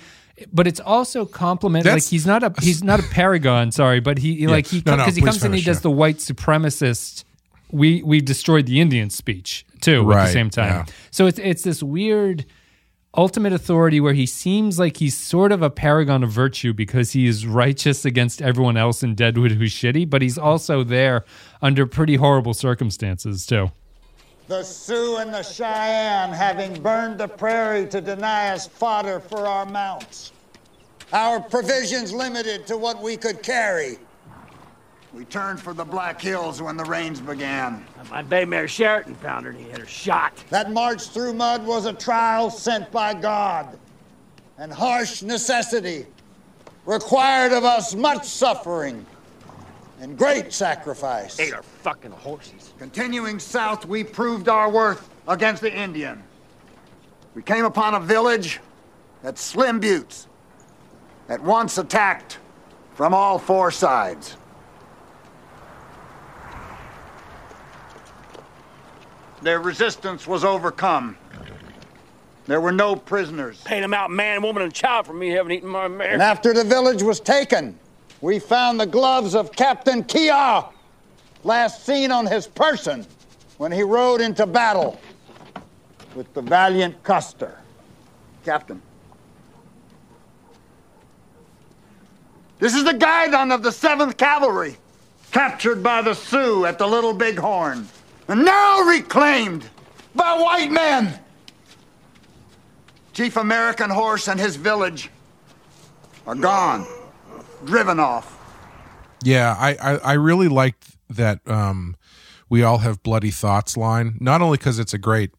but it's also compliment like he's not a he's not a paragon sorry but he he like he No, because no, he please comes in he finish, does yeah. the white supremacist we we destroyed the indian speech too at the same time yeah. so it's it's this weird ultimate authority where he seems like he's sort of a paragon of virtue because he is righteous against everyone else in deadwood who's shitty but he's also there under pretty horrible circumstances too The Sioux and the Cheyenne, having burned the prairie to deny us fodder for our mounts. Our provisions limited to what we could carry. We turned for the Black Hills when the rains began. My bay mare Sheraton found her and he had her shot. That march through mud was a trial sent by God, and harsh necessity required of us much suffering and great sacrifice. Ate our fucking horses. Continuing south, we proved our worth against the Indian. We came upon a village at Slim Buttes, at once attacked from all four sides. Their resistance was overcome. There were no prisoners. Paid him out man, woman, and child for me having eaten my mare. And after the village was taken, we found the gloves of Captain Keogh, last seen on his person when he rode into battle with the valiant Custer. Captain. This is the guidon of the 7th Cavalry, captured by the Sioux at the Little Bighorn, and now reclaimed by white men. Chief American Horse and his village are gone, driven off. Yeah, I, I, I really liked that um, we all have bloody thoughts line. Not only because it's a great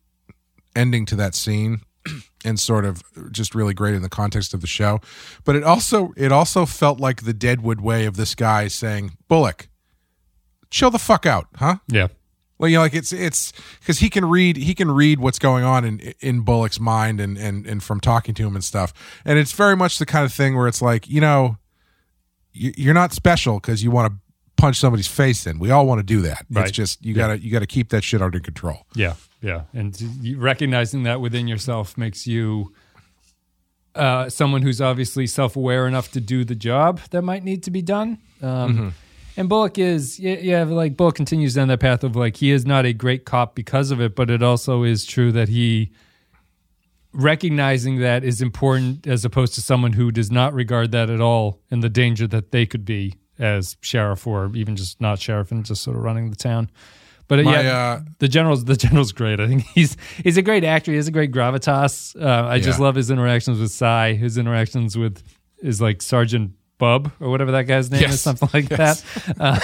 ending to that scene and sort of just really great in the context of the show, but it also it also felt like the Deadwood way of this guy saying, "Bullock, chill the fuck out, huh?" yeah Well, you know, like it's it's because he can read he can read what's going on in in Bullock's mind and and and from talking to him and stuff, and it's very much the kind of thing where it's like you know, you- you're not special because you want to punch somebody's face in. We all want to do that. Right. It's just you Yeah. gotta you gotta keep that shit under control. Yeah, yeah, and recognizing that within yourself makes you uh, someone who's obviously self-aware enough to do the job that might need to be done. Um, Mhm. And Bullock is, yeah, yeah, like Bullock continues down that path of like he is not a great cop because of it, but it also is true that he recognizing that is important as opposed to someone who does not regard that at all and the danger that they could be as sheriff or even just not sheriff and just sort of running the town. But uh, My, yeah, uh, the general's the general's great. I think he's he's a great actor. He has a great gravitas. Uh, I just love his interactions with Cy. His interactions with is like Sergeant Bub or whatever that guy's name is, Yes. something like Yes. that. Uh,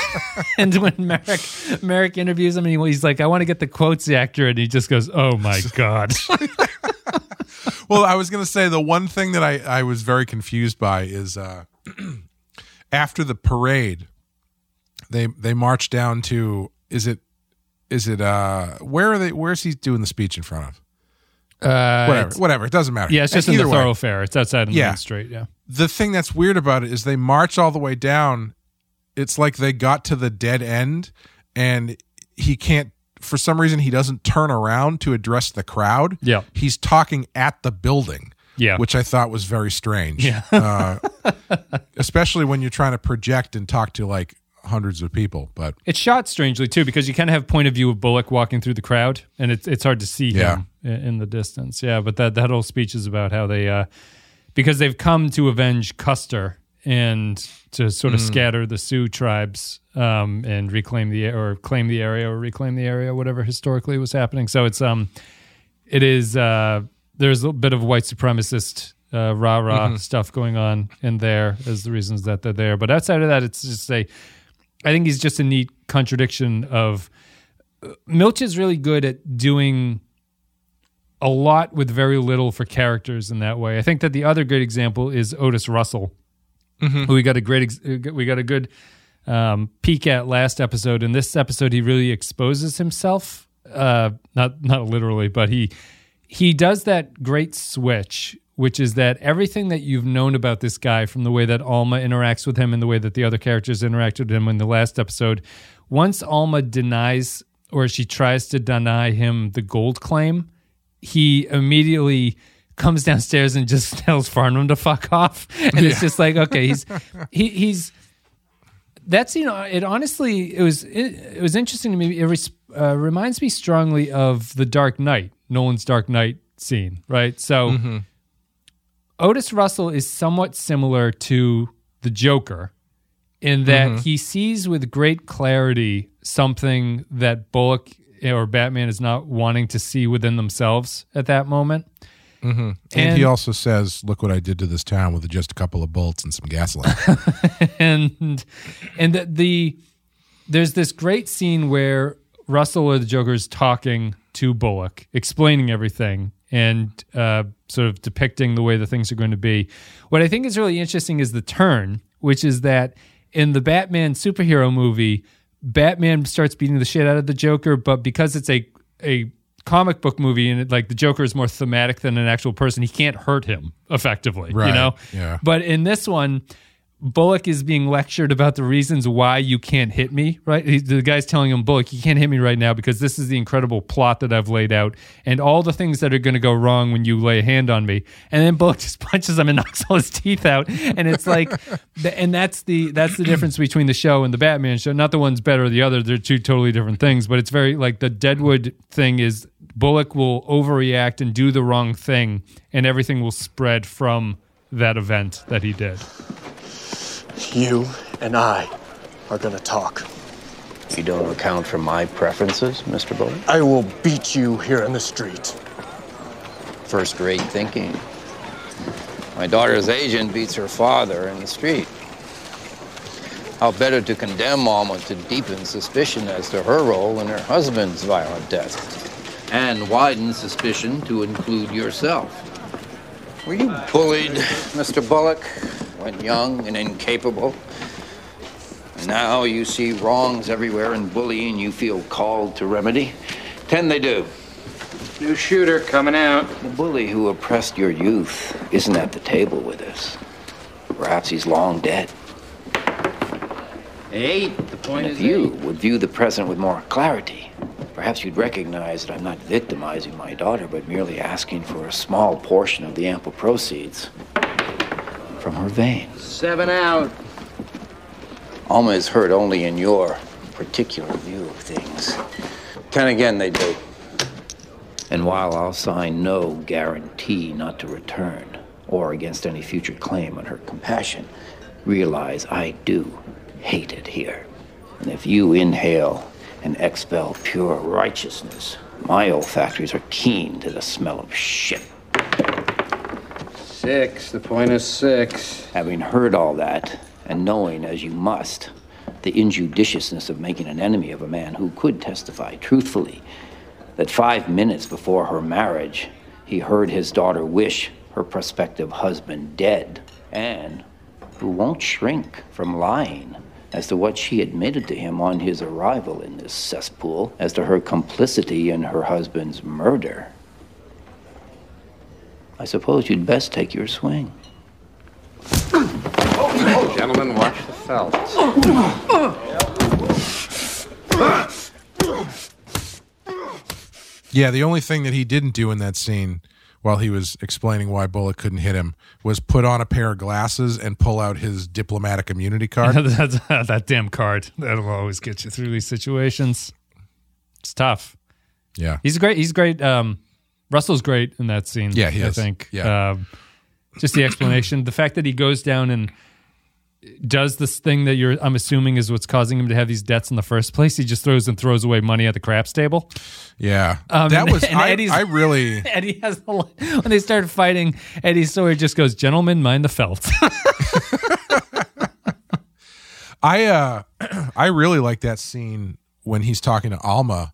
and when Merrick Merrick interviews him, and he's like, "I want to get the quotes accurate," and he just goes, "Oh my god." well, I was going to say the one thing that I, I was very confused by is uh, after the parade, they they march down to is it is it uh where are they where's he doing the speech in front of? Uh, whatever, whatever. It doesn't matter. Yeah, it's just in the way. thoroughfare. It's outside in the Yeah. main street. Yeah. The thing that's weird about it is they march all the way down. It's like they got to the dead end, and he can't. For some reason, he doesn't turn around to address the crowd. Yeah. he's talking at the building. Yeah. which I thought was very strange. Yeah. uh, especially when you're trying to project and talk to like hundreds of people. But It's shot strangely too because you kind of have point of view of Bullock walking through the crowd, and it's it's hard to see Yeah. him in, in the distance. Yeah, but that that whole speech is about how they uh, because they've come to avenge Custer and to sort of Mm. scatter the Sioux tribes um, and reclaim the or claim the area or reclaim the area, whatever historically was happening. So it's um it is uh there's a bit of white supremacist uh, rah rah Mhm. stuff going on in there as the reasons that they're there. But outside of that, it's just a. I think he's just a neat contradiction of. Milch is really good at doing a lot with very little for characters in that way. I think that the other great example is Otis Russell, Mhm. who we got a great ex- we got a good um, peek at last episode. In this episode, he really exposes himself, uh, not not literally, but he he does that great switch, which is that everything that you've known about this guy from the way that Alma interacts with him and the way that the other characters interacted with him in the last episode, once Alma denies or she tries to deny him the gold claim, he immediately comes downstairs and just tells Farnham to fuck off. And it's just like, okay, he's he, he's that's you know it honestly it was it, it was interesting to me it res, uh, reminds me strongly of the dark knight nolan's dark knight scene right so Mhm. Otis russell is somewhat similar to the joker in that Mhm. he sees with great clarity something that bullock or batman is not wanting to see within themselves at that moment hmm And, he also says, "Look what I did to this town with just a couple of bolts and some gasoline." and and the, the there's this great scene where Russell or the Joker is talking to Bullock, explaining everything and uh, sort of depicting the way the things are going to be. What I think is really interesting is the turn, which is that in the Batman superhero movie, Batman starts beating the shit out of the Joker, but because it's a a comic book movie and it, like the Joker is more thematic than an actual person, he can't hurt him effectively. right. You know, yeah. but in this one, Bullock is being lectured about the reasons why you can't hit me, right? He, the guy's telling him, Bullock, you can't hit me right now because this is the incredible plot that I've laid out and all the things that are going to go wrong when you lay a hand on me. And then Bullock just punches him and knocks all his teeth out. And it's like, the, and that's the, that's the difference between the show and the Batman show. Not the one's better or the other. They're two totally different things, but it's very like the Deadwood thing is Bullock will overreact and do the wrong thing and everything will spread from that event that he did. You and I are gonna talk. You don't account for my preferences, Mr. Bullock? I will beat you here in the street. First rate thinking. My daughter's agent beats her father in the street. How better to condemn Alma to deepen suspicion as to her role in her husband's violent death. And widen suspicion to include yourself. Were you bullied, Mr. Bullock, when young and incapable? And now you see wrongs everywhere and bullying you feel called to remedy? Ten they do. New shooter coming out. The bully who oppressed your youth isn't at the table with us. Perhaps he's long dead. Eight. The point And is if you eight. would view the present with more clarity, perhaps you'd recognize that I'm not victimizing my daughter, but merely asking for a small portion of the ample proceeds from her veins. Seven out. Alma is hurt only in your particular view of things. Ten again, they do. And while I'll sign no guarantee not to return or against any future claim on her compassion, realize I do hate it here. And if you inhale and expel pure righteousness, my olfactories are keen to the smell of shit. Six. The point is six. Having heard all that, and knowing as you must the injudiciousness of making an enemy of a man who could testify truthfully that five minutes before her marriage, he heard his daughter wish her prospective husband dead, and who won't shrink from lying as to what she admitted to him on his arrival in this cesspool as to her complicity in her husband's murder. I suppose you'd best take your swing. Gentlemen, watch the felt. Yeah, the only thing that he didn't do in that scene while he was explaining why Bullock couldn't hit him was put on a pair of glasses and pull out his diplomatic immunity card. That's, that damn card. That'll always get you through these situations. It's tough. Yeah. He's great. He's great. Um, Russell's great in that scene. Yeah, he I is. think. Yeah. Um, just the explanation, the fact that he goes down and does this thing that you're I'm assuming is what's causing him to have these debts in the first place. He just throws and throws away money at the craps table. Yeah, Um, that was and I, Eddie's- I really Eddie has the when they start fighting. Eddie Sawyer just goes, "Gentlemen, mind the felt." I uh I really like that scene when he's talking to Alma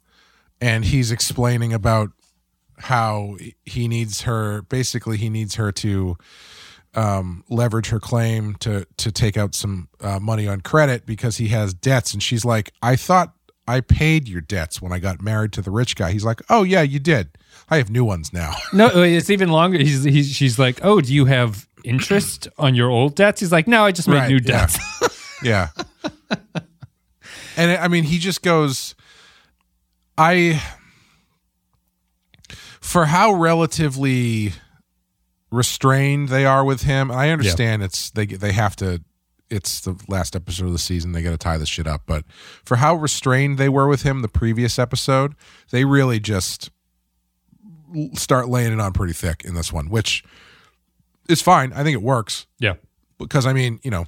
and he's explaining about how he needs her basically he needs her to um leverage her claim to to take out some uh, money on credit because he has debts and she's like I thought I paid your debts when I got married to the rich guy. He's like, "Oh yeah, you did. I have new ones now." no, it's even longer. He's, he's she's like, "Oh, do you have interest on your old debts?" He's like, "No, I just made Right, new yeah. debts." Yeah. and I mean, he just goes, I, for how relatively restrained they are with him, and I understand it's, they, they have to, it's the last episode of the season. They got to tie this shit up. But for how restrained they were with him the previous episode, they really just start laying it on pretty thick in this one, which is fine. I think it works yeah. because I mean, you know,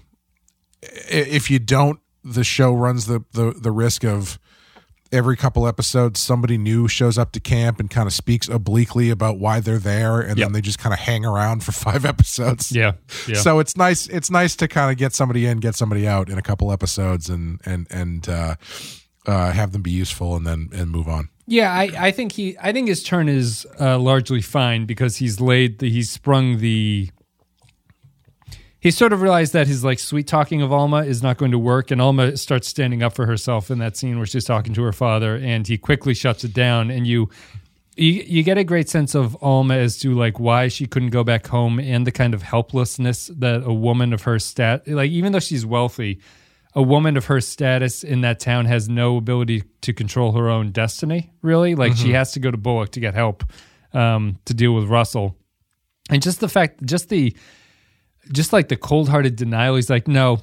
if you don't, the show runs the the the risk of every couple episodes somebody new shows up to camp and kind of speaks obliquely about why they're there, and Yep. then they just kind of hang around for five episodes. Yeah, yeah. So it's nice. It's nice to kind of get somebody in, get somebody out in a couple episodes, and and and uh, uh, have them be useful, and then and move on. Yeah, I, I think he I think his turn is uh, largely fine because he's laid the he's sprung the he sort of realized that his like sweet talking of Alma is not going to work, and Alma starts standing up for herself in that scene where she's talking to her father, and he quickly shuts it down, and you. You, you get a great sense of Alma as to like why she couldn't go back home and the kind of helplessness that a woman of her stat like even though she's wealthy a woman of her status in that town has no ability to control her own destiny, really. Like she Mhm. has to go to Bullock to get help um, to deal with Russell. And just the fact, just the, just like the cold hearted denial, he's like, no,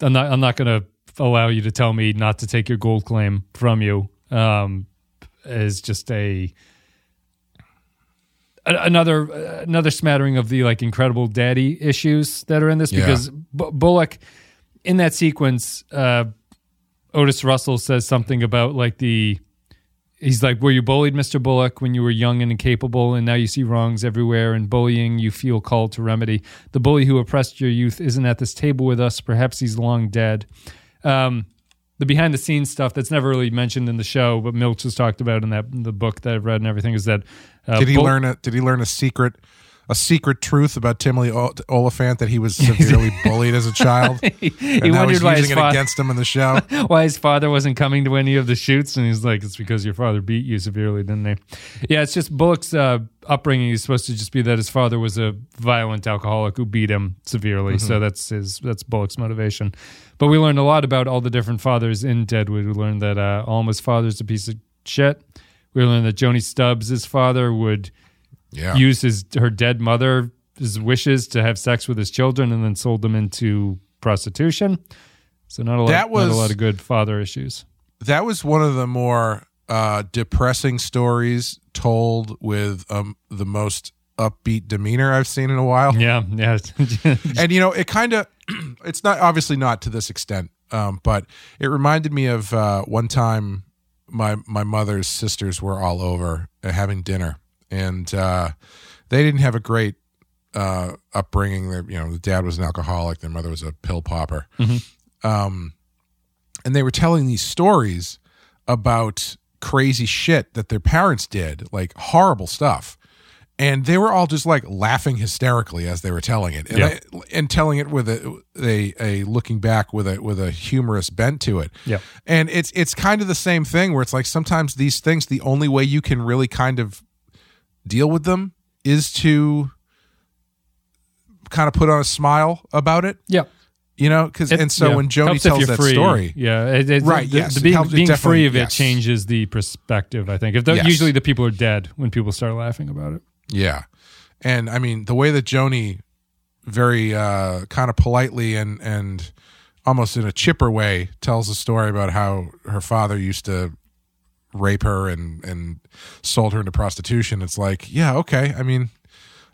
I'm not, I'm not going to allow you to tell me not to take your gold claim from you. Um, is just a, a- another another smattering of the like incredible daddy issues that are in this Yeah. because B- Bullock in that sequence uh Otis Russell says something about like the he's like were you bullied Mr. Bullock when you were young and incapable and now you see wrongs everywhere and bullying you feel called to remedy the bully who oppressed your youth isn't at this table with us perhaps he's long dead um the behind the scenes stuff that's never really mentioned in the show, but Milch has talked about in that the book that I've read and everything is that uh, did he Bull- learn a Did he learn a secret? A secret truth about Timothy Ol- Olyphant that he was severely bullied as a child. he wondered why his father against him in the show. why his father wasn't coming to any of the shoots, and he's like, "It's because your father beat you severely, didn't they?" Yeah, it's just Bullock's uh, upbringing is supposed to just be that his father was a violent alcoholic who beat him severely, so Mhm. that's his that's Bullock's motivation. But we learned a lot about all the different fathers in Deadwood. We learned that uh, Alma's father's a piece of shit. We learned that Joanie Stubbs' father would Yeah. use his her dead mother's wishes to have sex with his children and then sold them into prostitution. So not a lot, That was- not a lot of good father issues. that was one of the more uh, depressing stories told with um, the most upbeat demeanor I've seen in a while. Yeah, yeah. and you know, it kind of it's not obviously not to this extent, um, but it reminded me of uh, one time my my mother's sisters were all over uh, having dinner, and uh, they didn't have a great uh, upbringing. Their you know, the dad was an alcoholic, their mother was a pill popper. Mhm. Um, and they were telling these stories about crazy shit that their parents did, like horrible stuff. And they were all just like laughing hysterically as they were telling it, and, Yeah. I- and telling it with a, a a looking back with a with a humorous bent to it. Yeah. And it's it's kind of the same thing where it's like sometimes these things the only way you can really kind of deal with them is to kind of put on a smile about it. Yeah. You know, because and so yeah. when Joanie Helps tells that free. story, yeah, it, it, right? the, yes, the being, helps- being free of it yes. changes the perspective. I think if Yes. usually the people are dead when people start laughing about it. Yeah. And I mean, the way that Joanie very uh, kind of politely and, and almost in a chipper way tells a story about how her father used to rape her and, and sold her into prostitution. It's like, yeah, okay. I mean,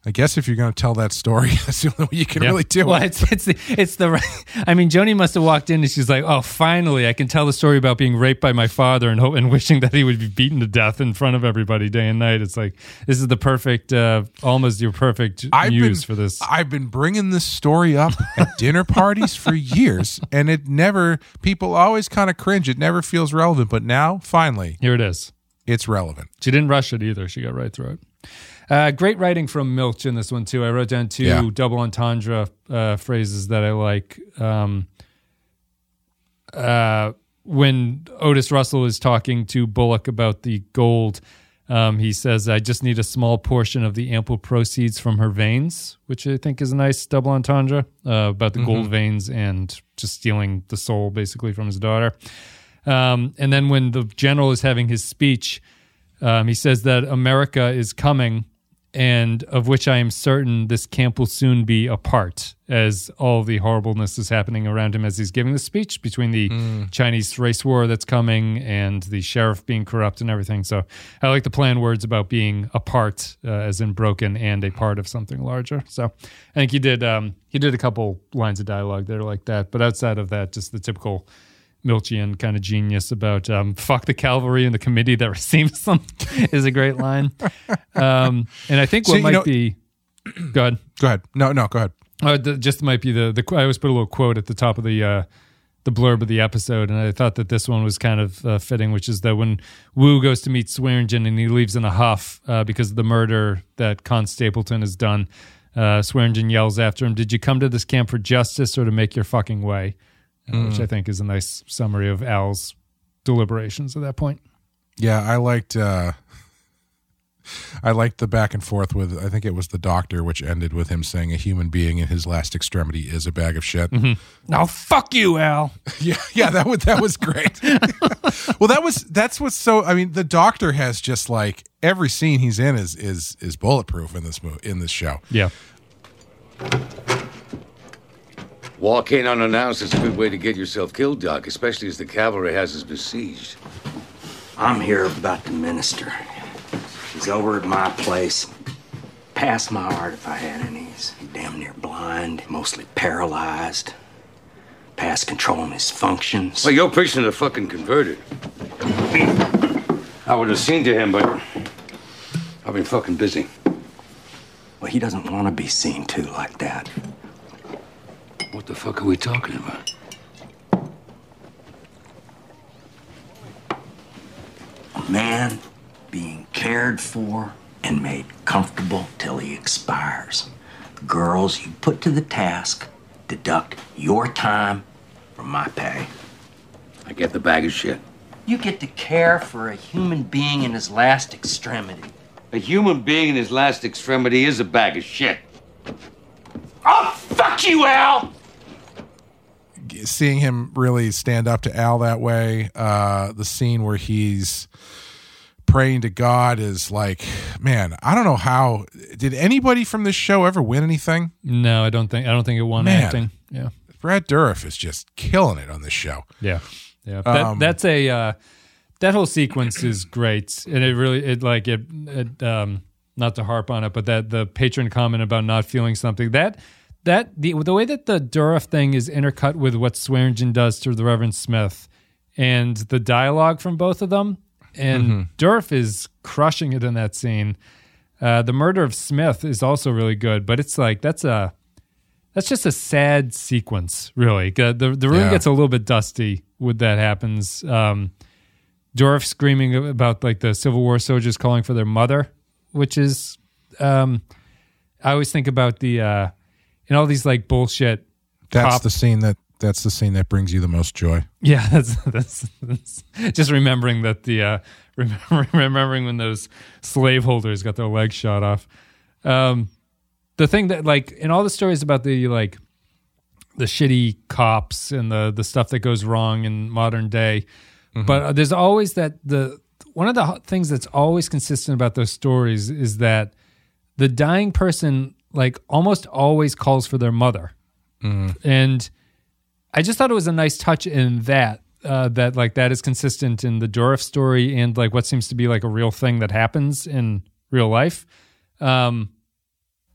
I guess if you're going to tell that story, that's the only way you can Yeah. really do well, it. it's it's the it's the. I mean, Joanie must have walked in and she's like, "Oh, finally, I can tell the story about being raped by my father and ho- and wishing that he would be beaten to death in front of everybody day and night." It's like this is the perfect, uh, almost your perfect I've muse been, for this. I've been bringing this story up at dinner parties for years, and it never. People always kind of cringe. It never feels relevant, but now, finally, Here it is. it's relevant. She didn't rush it either. She got right through it. Uh, great writing from Milch in this one too. I wrote down two Yeah. double entendre uh, phrases that I like. Um, uh, when Otis Russell is talking to Bullock about the gold, um, he says, "I just need a small portion of the ample proceeds from her veins," which I think is a nice double entendre uh, about the gold Mhm. veins and just stealing the soul basically from his daughter. Um, and then when the general is having his speech, um, he says that America is coming, and of which I am certain this camp will soon be a part, as all the horribleness is happening around him as he's giving the speech between the Chinese race war that's coming and the sheriff being corrupt and everything. So I like the plan words about being a part, uh, as in broken, and a part of something larger. So I think he did. Um, he did a couple lines of dialogue there like that, but outside of that, just the typical. Milchian kind of genius about um, fuck the cavalry and the committee that receives them is a great line. Um, and I think what you might know- be, go ahead. Go ahead. No, no, go ahead. Uh, just might be the, the I always put a little quote at the top of the uh, the blurb of the episode, and I thought that this one was kind of uh, fitting, which is that when Wu goes to meet Swearengen and he leaves in a huff uh, because of the murder that Con Stapleton has done, uh, Swearengen yells after him, "Did you come to this camp for justice or to make your fucking way?" Uh, Which Mm. I think is a nice summary of Al's deliberations at that point. Yeah, I liked. uh I liked the back and forth with. I think it was the doctor, which ended with him saying, "A human being in his last extremity is a bag of shit." Mm-hmm. Now fuck you, Al. Yeah, yeah, that was that was great. well, that was that's what's so. I mean, the doctor has just like every scene he's in is is is bulletproof in this movie in this show. Yeah. Walk in unannounced is a good way to get yourself killed, Doc, especially as the cavalry has us besieged. I'm here about the minister. He's over at my place. Past my heart if I had any. He's damn near blind, mostly paralyzed. Past controlling his functions. Well, you're preaching to the fucking converted. I would have seen to him, but I've been fucking busy. Well, he doesn't want to be seen to like that. What the fuck are we talking about? A man being cared for and made comfortable till he expires. Girls you put to the task deduct your time from my pay. I get the bag of shit. You get to care for a human being in his last extremity. A human being in his last extremity is a bag of shit. Oh, fuck you, Al! Seeing him really stand up to Al that way, uh, the scene where he's praying to God is like, man, I don't know how. Did anybody from this show ever win anything? No, I don't think I don't think it won Man. acting. Yeah. Brad Dourif is just killing it on this show. Yeah, yeah. That, Um, that's a uh, that whole sequence is great, and it really it like it, it um not to harp on it, but that the patron comment about not feeling something that that the the way that the Dourif thing is intercut with what Swearengen does to the Reverend Smith, and the dialogue from both of them, and Mm-hmm. Dourif is crushing it in that scene. Uh, the murder of Smith is also really good, but it's like that's a that's just a sad sequence, really. Uh, The the room Yeah. gets a little bit dusty when that happens. Um, Dourif screaming about like the Civil War soldiers calling for their mother, which is um, I always think about the uh, and all these like bullshit. That's cop- the scene that that's the scene that brings you the most joy. yeah, that's, that's, that's just remembering that the uh, remember, remembering when those slaveholders got their legs shot off. Um, the thing that like in all the stories about the like the shitty cops and the the stuff that goes wrong in modern day, but uh, there's always that the one of the things that's always consistent about those stories is that the dying person like almost always calls for their mother and I just thought it was a nice touch in that uh, that like that is consistent in the Dourif story and like what seems to be like a real thing that happens in real life. Um,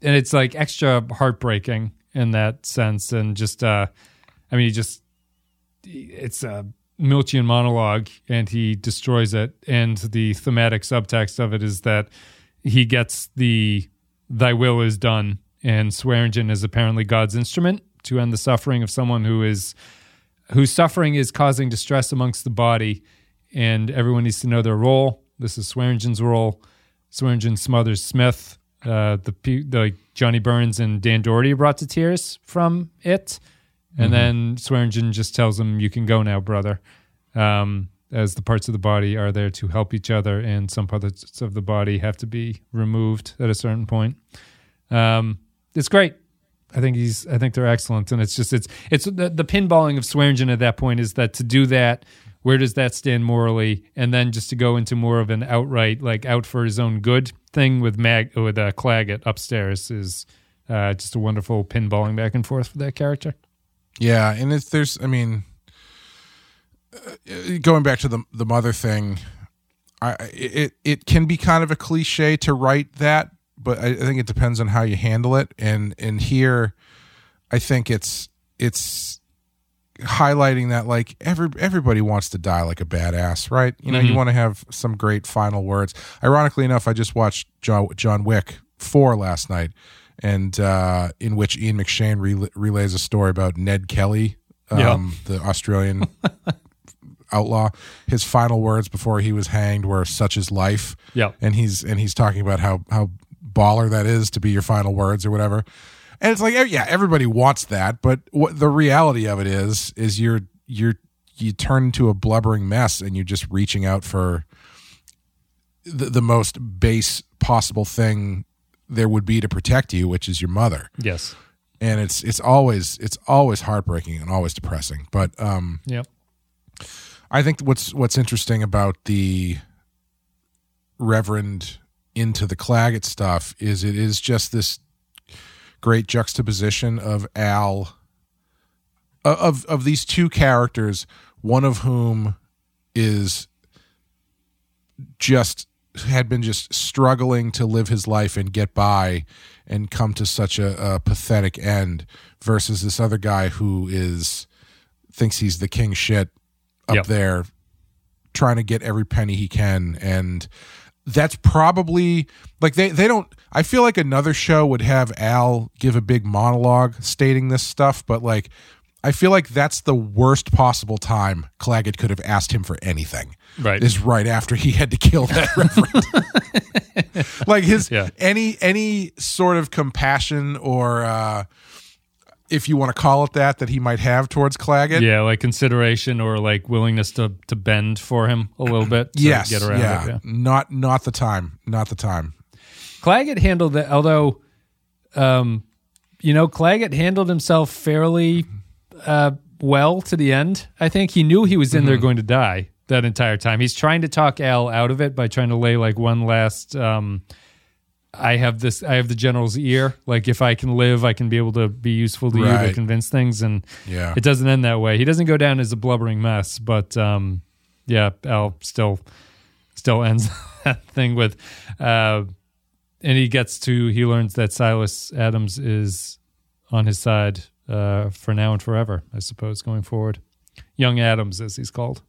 and it's like extra heartbreaking in that sense, and just uh, I mean, he just it's a Milchian monologue, and he destroys it. And the thematic subtext of it is that he gets the "Thy will is done," and Swearengen is apparently God's instrument to end the suffering of someone who is whose suffering is causing distress amongst the body, and everyone needs to know their role. This is Swearengen's role. Swearengen smothers Smith. Uh, the the Johnny Burns and Dan Dority are brought to tears from it, and Mhm. then Swearengen just tells him, "You can go now, brother." Um, as the parts of the body are there to help each other, and some parts of the body have to be removed at a certain point. Um, it's great. I think he's. I think they're excellent, and it's just it's it's the, the pinballing of Swearengen at that point is that to do that, where does that stand morally, and then just to go into more of an outright like out for his own good thing with Mag with uh, Claggett upstairs is uh, just a wonderful pinballing back and forth for that character. Yeah, and it's there's I mean going back to the the mother thing, I it it can be kind of a cliche to write that, but I, I think it depends on how you handle it. And and here, I think it's it's highlighting that like every everybody wants to die like a badass, right? You know, you Mhm. want to have some great final words. Ironically enough, I just watched John, John Wick four last night, and uh, in which Ian McShane rel- relays a story about Ned Kelly, um, Yeah. the Australian outlaw. His final words before he was hanged were "such is life." Yeah. and he's and he's talking about how how baller that is to be your final words or whatever. And it's like, yeah, everybody wants that, but what the reality of it is, is you're you're you turn into a blubbering mess, and you're just reaching out for the, the most base possible thing there would be to protect you, which is your mother. Yes. And it's it's always it's always heartbreaking and always depressing. But um Yep. I think what's what's interesting about the Reverend into the Claggett stuff is it is just this great juxtaposition of Al of of these two characters, one of whom is just had been just struggling to live his life and get by and come to such a, a pathetic end versus this other guy who is thinks he's the king shit up Yep. there trying to get every penny he can and that's probably like they they don't I feel like another show would have Al give a big monologue stating this stuff but like I feel like that's the worst possible time Claggett could have asked him for anything. Right. Is right after he had to kill that reverend. like his Yeah. any any sort of compassion or uh if you want to call it that that he might have towards Claggett. Yeah, like consideration or like willingness to to bend for him a little bit. To yes. get around yeah. it. Yeah. Not not the time. Not the time. Claggett handled it, although, um, you know, Claggett handled himself fairly uh, well to the end. I think he knew he was in there Mhm. going to die that entire time. He's trying to talk Al out of it by trying to lay like one last. Um, I have this. I have the general's ear. Like if I can live, I can be able to be useful to you to convince things. And Yeah. it doesn't end that way. He doesn't go down as a blubbering mess, but um, yeah, Al still still ends that thing with, uh, and he gets to he learns that Silas Adams is on his side uh, for now and forever. I suppose going forward, young Adams as he's called.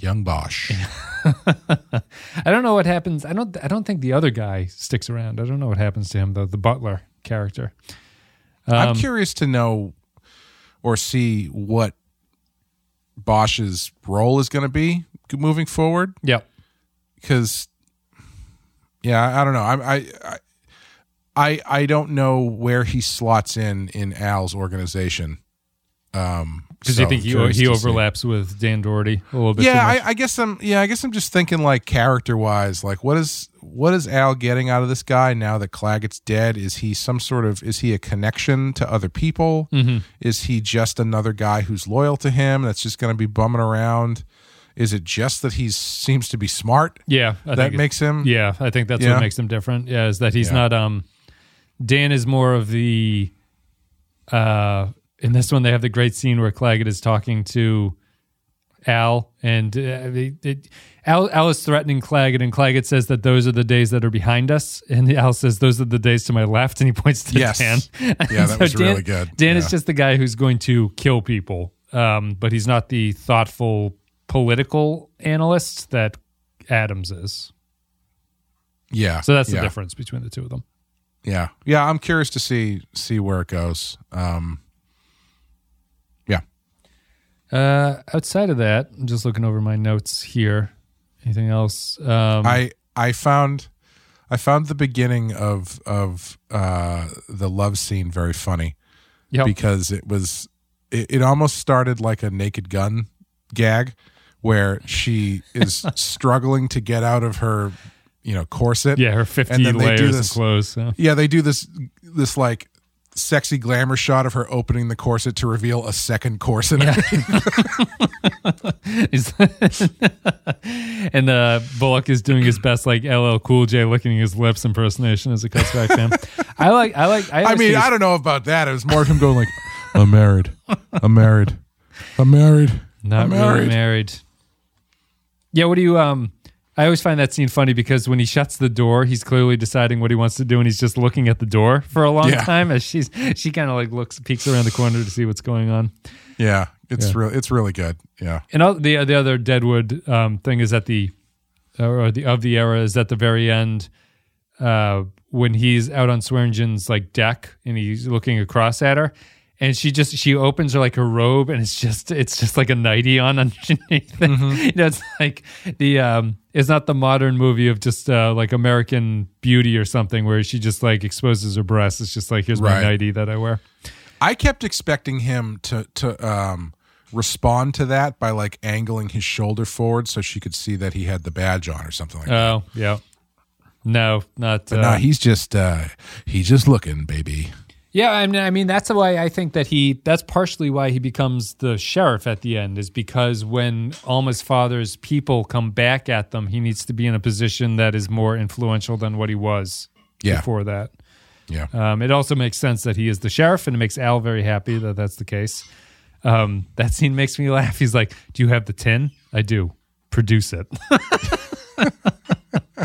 Young Bosch. I don't know what happens. I don't. I don't think the other guy sticks around. I don't know what happens to him though. The butler character. I'm Um, curious to know or see what Bosch's role is going to be moving forward. Yep. Because, yeah, I, don't know. I, I, I, I don't know where he slots in in Al's organization. Um, Because so you think he he overlaps with Dan Dority a little bit. too Yeah. I, I guess I'm. Yeah, I guess I'm just thinking like character wise. Like, what is what is Al getting out of this guy now that Claggett's dead? Is he some sort of? Is he a connection to other people? Mhm. Is he just another guy who's loyal to him? That's just going to be bumming around. Is it just that he seems to be smart? Yeah, I that makes him. Yeah, I think that's Yeah. what makes him different. Yeah, is that he's Yeah. not. Um, Dan is more of the. Uh, in this one, they have the great scene where Claggett is talking to. Al, and uh, Al, Al is threatening Claggett, and Claggett says that those are the days that are behind us, and Al says those are the days to my left, and he points to Yes. Dan. Yeah, that was really good. Dan is just the guy who's going to kill people, um, but he's not the thoughtful political analyst that Adams is. Yeah. So that's the difference between the two of them. Yeah. Yeah. I'm curious to see see where it goes. Um, yeah. Uh, outside of that, I'm just looking over my notes here. Anything else? Um, I I found I found the beginning of of uh, the love scene very funny Yep. because it was it, it almost started like a Naked Gun gag where she is struggling to get out of her you know corset. Yeah, her 50 and then they do layers of clothes, so. Yeah, they do this this like sexy glamour shot of her opening the corset to reveal a second corset. He's- and uh, Bullock is doing his best, like LL Cool J licking his lips impersonation as it cuts back to him. I like, I like, I, I mean, I don't know about that. It was more of him going like, "I'm married, I'm married, I'm married, Not I'm really married." married. Yeah, what do you um I always find that scene funny because when he shuts the door, he's clearly deciding what he wants to do and he's just looking at the door for a long Yeah. time as she's she kind of like looks peeks around the corner to see what's going on. Yeah, it's Yeah. real. It's really good. Yeah, And all, the the other Deadwood um, thing is at the or the of the era is at the very end uh, when he's out on Swearengen's like deck and he's looking across at her. And she just she opens her like her robe and it's just it's just like a nightie on underneath. it. You know, it's like the um it's not the modern movie of just uh like American Beauty or something where she just like exposes her breasts. It's just like here's my Right. nightie that I wear. I kept expecting him to to um, respond to that by like angling his shoulder forward so she could see that he had the badge on or something like that. Oh yeah, no, not. But uh, no, he's just uh, he's just looking, baby. Yeah, I mean, I mean that's why I think that he that's partially why he becomes the sheriff at the end is because when Alma's father's people come back at them, he needs to be in a position that is more influential than what he was Yeah. before that. Yeah. Um, it also makes sense that he is the sheriff, and it makes Al very happy that that's the case. Um, that scene makes me laugh. He's like, "Do you have the tin? I do. Produce it.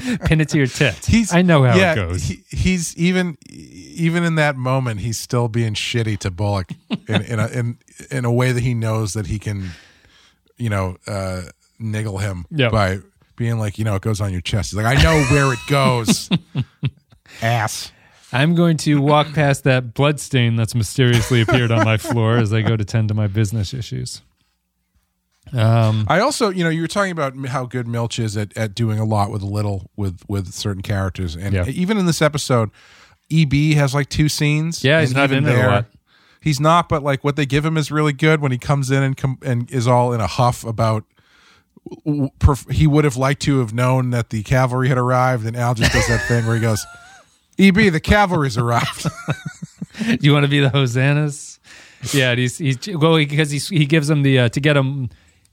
Pin it to your tit. He's I know how yeah, it goes. He, he's even even in that moment, he's still being shitty to Bullock in in a, in in a way that he knows that he can, you know, uh, niggle him Yep. by being like, you know, it goes on your chest. He's like, I know where it goes. Ass. I'm going to walk past that blood stain that's mysteriously appeared on my floor as I go to tend to my business issues. Um, I also, you know, you were talking about how good Milch is at, at doing a lot with a little with with certain characters, and Yeah. even in this episode, EB has like two scenes. Yeah, he's not in a lot. He's not, but like what they give him is really good when he comes in and com- and is all in a huff about. He would have liked to have known that the cavalry had arrived, and Al just does that thing where he goes, "EB, the cavalry's arrived." do you want to be the hosannas? Yeah, he's he's well because he's, he gives them the uh, to get them.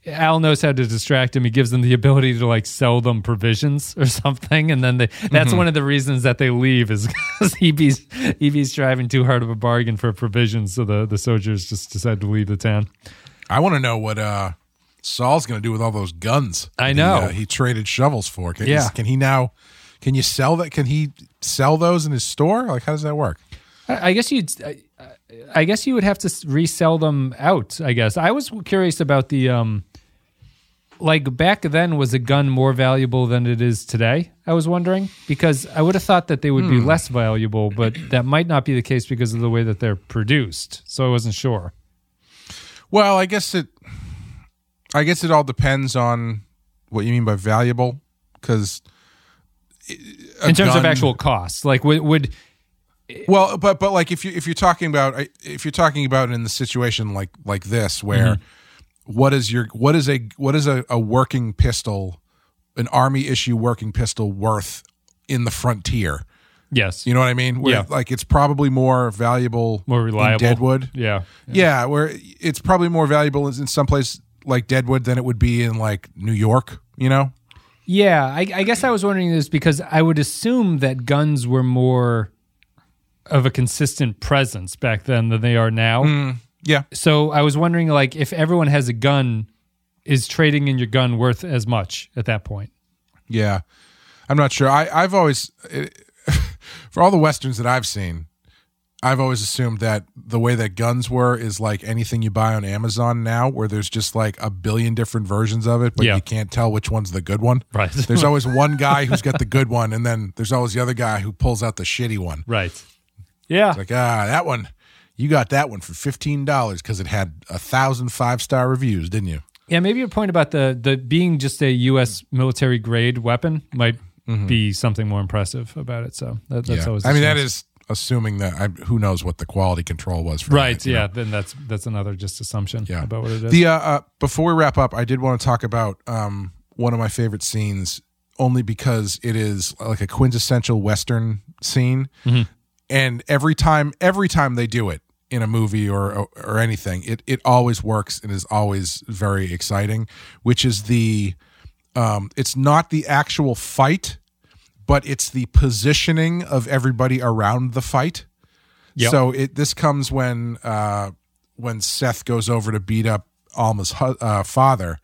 Al knows how to distract him. He gives them the ability to like sell them provisions or something, and then they. That's Mhm. one of the reasons that they leave is because EB's EB's driving too hard of a bargain for provisions, so the the soldiers just decide to leave the town. I want to know what uh, Saul's going to do with all those guns. I know. He, uh, he traded shovels for. Can, Yeah. Can he now? Can you sell that? Can he sell those in his store? Like, how does that work? I I guess you'd. I, I guess you would have to resell them out. I guess I was curious about the um, like back then was a gun more valuable than it is today? I was wondering because I would have thought that they would be Hmm. less valuable, but that might not be the case because of the way that they're produced. So I wasn't sure. Well, I guess it. I guess it all depends on what you mean by valuable, because In terms of actual costs, like would, would well, but but like if you if you're talking about if you're talking about in the situation like like this where Mm-hmm. What is your what is a what is a, a working pistol, an army issue working pistol worth in the frontier? yes, You know what I mean? Where, Yeah. Like it's probably more valuable, more in reliable Deadwood. Yeah, Yeah. where it's probably more valuable in some place like Deadwood than it would be in like New York. You know? Yeah, I, I guess I was wondering this because I would assume that guns were more of a consistent presence back then than they are now. Mm, yeah. So I was wondering, like, if everyone has a gun, is trading in your gun worth as much at that point? Yeah, I'm not sure. I I've always for all the westerns that I've seen, I've always assumed that the way that guns were is like anything you buy on Amazon now, where there's just like a billion different versions of it, but Yeah. you can't tell which one's the good one. Right. There's always one guy who's got the good one, and then there's always the other guy who pulls out the shitty one. Right. Yeah. It's like ah, that one, you got that one for fifteen dollars because it had a thousand five star reviews, didn't you? Yeah, maybe your point about the the being just a U.S. military grade weapon might be something more impressive about it. So that, that's Mm-hmm. yeah. always. I mean, the that chance. is assuming that I, who knows what the quality control was for right. that, yeah, know? then that's that's another just assumption about what it is. The uh, uh, before we wrap up, I did want to talk about um, one of my favorite scenes, only because it is like a quintessential Western scene, Mhm. And every time, every time they do it in a movie or, or or anything, it it always works and is always very exciting. Which is the, um, it's not the actual fight, but it's the positioning of everybody around the fight. Yep. So it this comes when uh, when Seth goes over to beat up Alma's uh, father.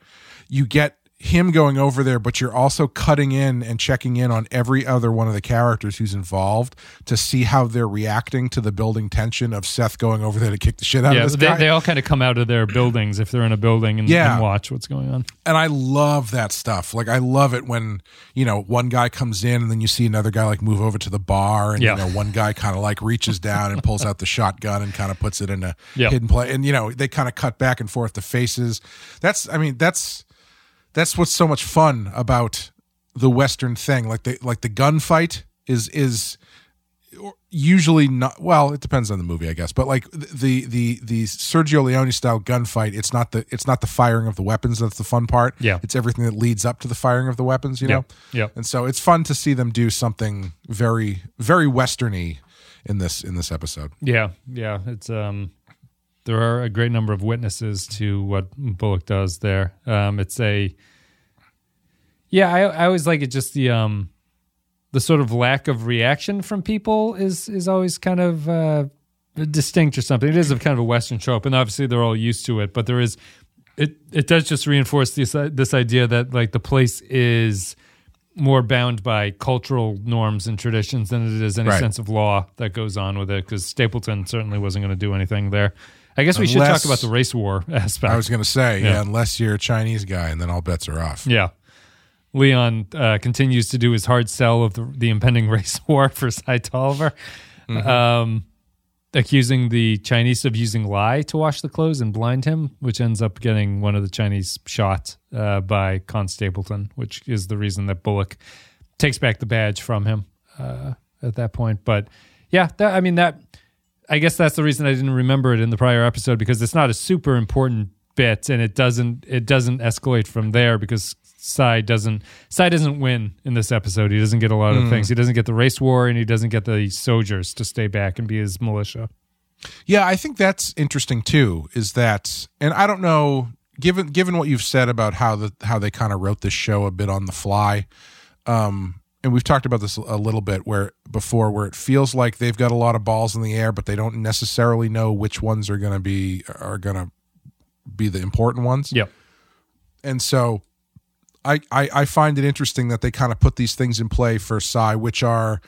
You get him going over there, but you're also cutting in and checking in on every other one of the characters who's involved to see how they're reacting to the building tension of Seth going over there to kick the shit out yeah, of this they, guy. they all kind of come out of their buildings if they're in a building and, Yeah. and watch what's going on. and I love that stuff. Like I love it when you know one guy comes in and then you see another guy like move over to the bar, and Yeah. you know one guy kind of like reaches down and pulls out the shotgun and kind of puts it in a Yeah. hidden play, and you know they kind of cut back and forth the faces. That's I mean that's that's what's so much fun about the western thing. Like the like the gunfight is is usually not well it depends on the movie i guess but like the the the sergio leone style gunfight it's not the it's not the firing of the weapons that's the fun part Yeah. it's everything that leads up to the firing of the weapons you know Yeah. Yeah. and so it's fun to see them do something very very westerny in this in this episode Yeah, yeah. It's um there are a great number of witnesses to what Bullock does there. Um it's a Yeah, I I always like it just the um the sort of lack of reaction from people is is always kind of uh distinct or something. It is a kind of a western trope and obviously they're all used to it, but there is it it does just reinforce this this idea that like the place is more bound by cultural norms and traditions than it is any Right. sense of law that goes on with it. Because Stapleton certainly wasn't going to do anything there. I guess we should talk about the race war aspect. i was going to say Yeah. yeah. unless you're a chinese guy and then all bets are off Yeah. Leon uh, continues to do his hard sell of the, the impending race war for Cy Tolliver, Mhm. um, accusing the Chinese of using lye to wash the clothes and blind him, which ends up getting one of the Chinese shot uh, by Con Stapleton, which is the reason that Bullock takes back the badge from him uh, at that point. But yeah, that, I mean that. I guess that's the reason I didn't remember it in the prior episode because it's not a super important bit, and it doesn't it doesn't escalate from there because Cy doesn't Cy doesn't win in this episode. He doesn't get a lot of Mm. things. He doesn't get the race war, and he doesn't get the soldiers to stay back and be his militia. Yeah, I think that's interesting too. Is that, and I don't know, given given what you've said about how the how they kind of wrote this show a bit on the fly, um, and we've talked about this a little bit where before, where it feels like they've got a lot of balls in the air, but they don't necessarily know which ones are going to be are going to be the important ones. Yep. And so, I, I I find it interesting that they kind of put these things in play for Cy, which are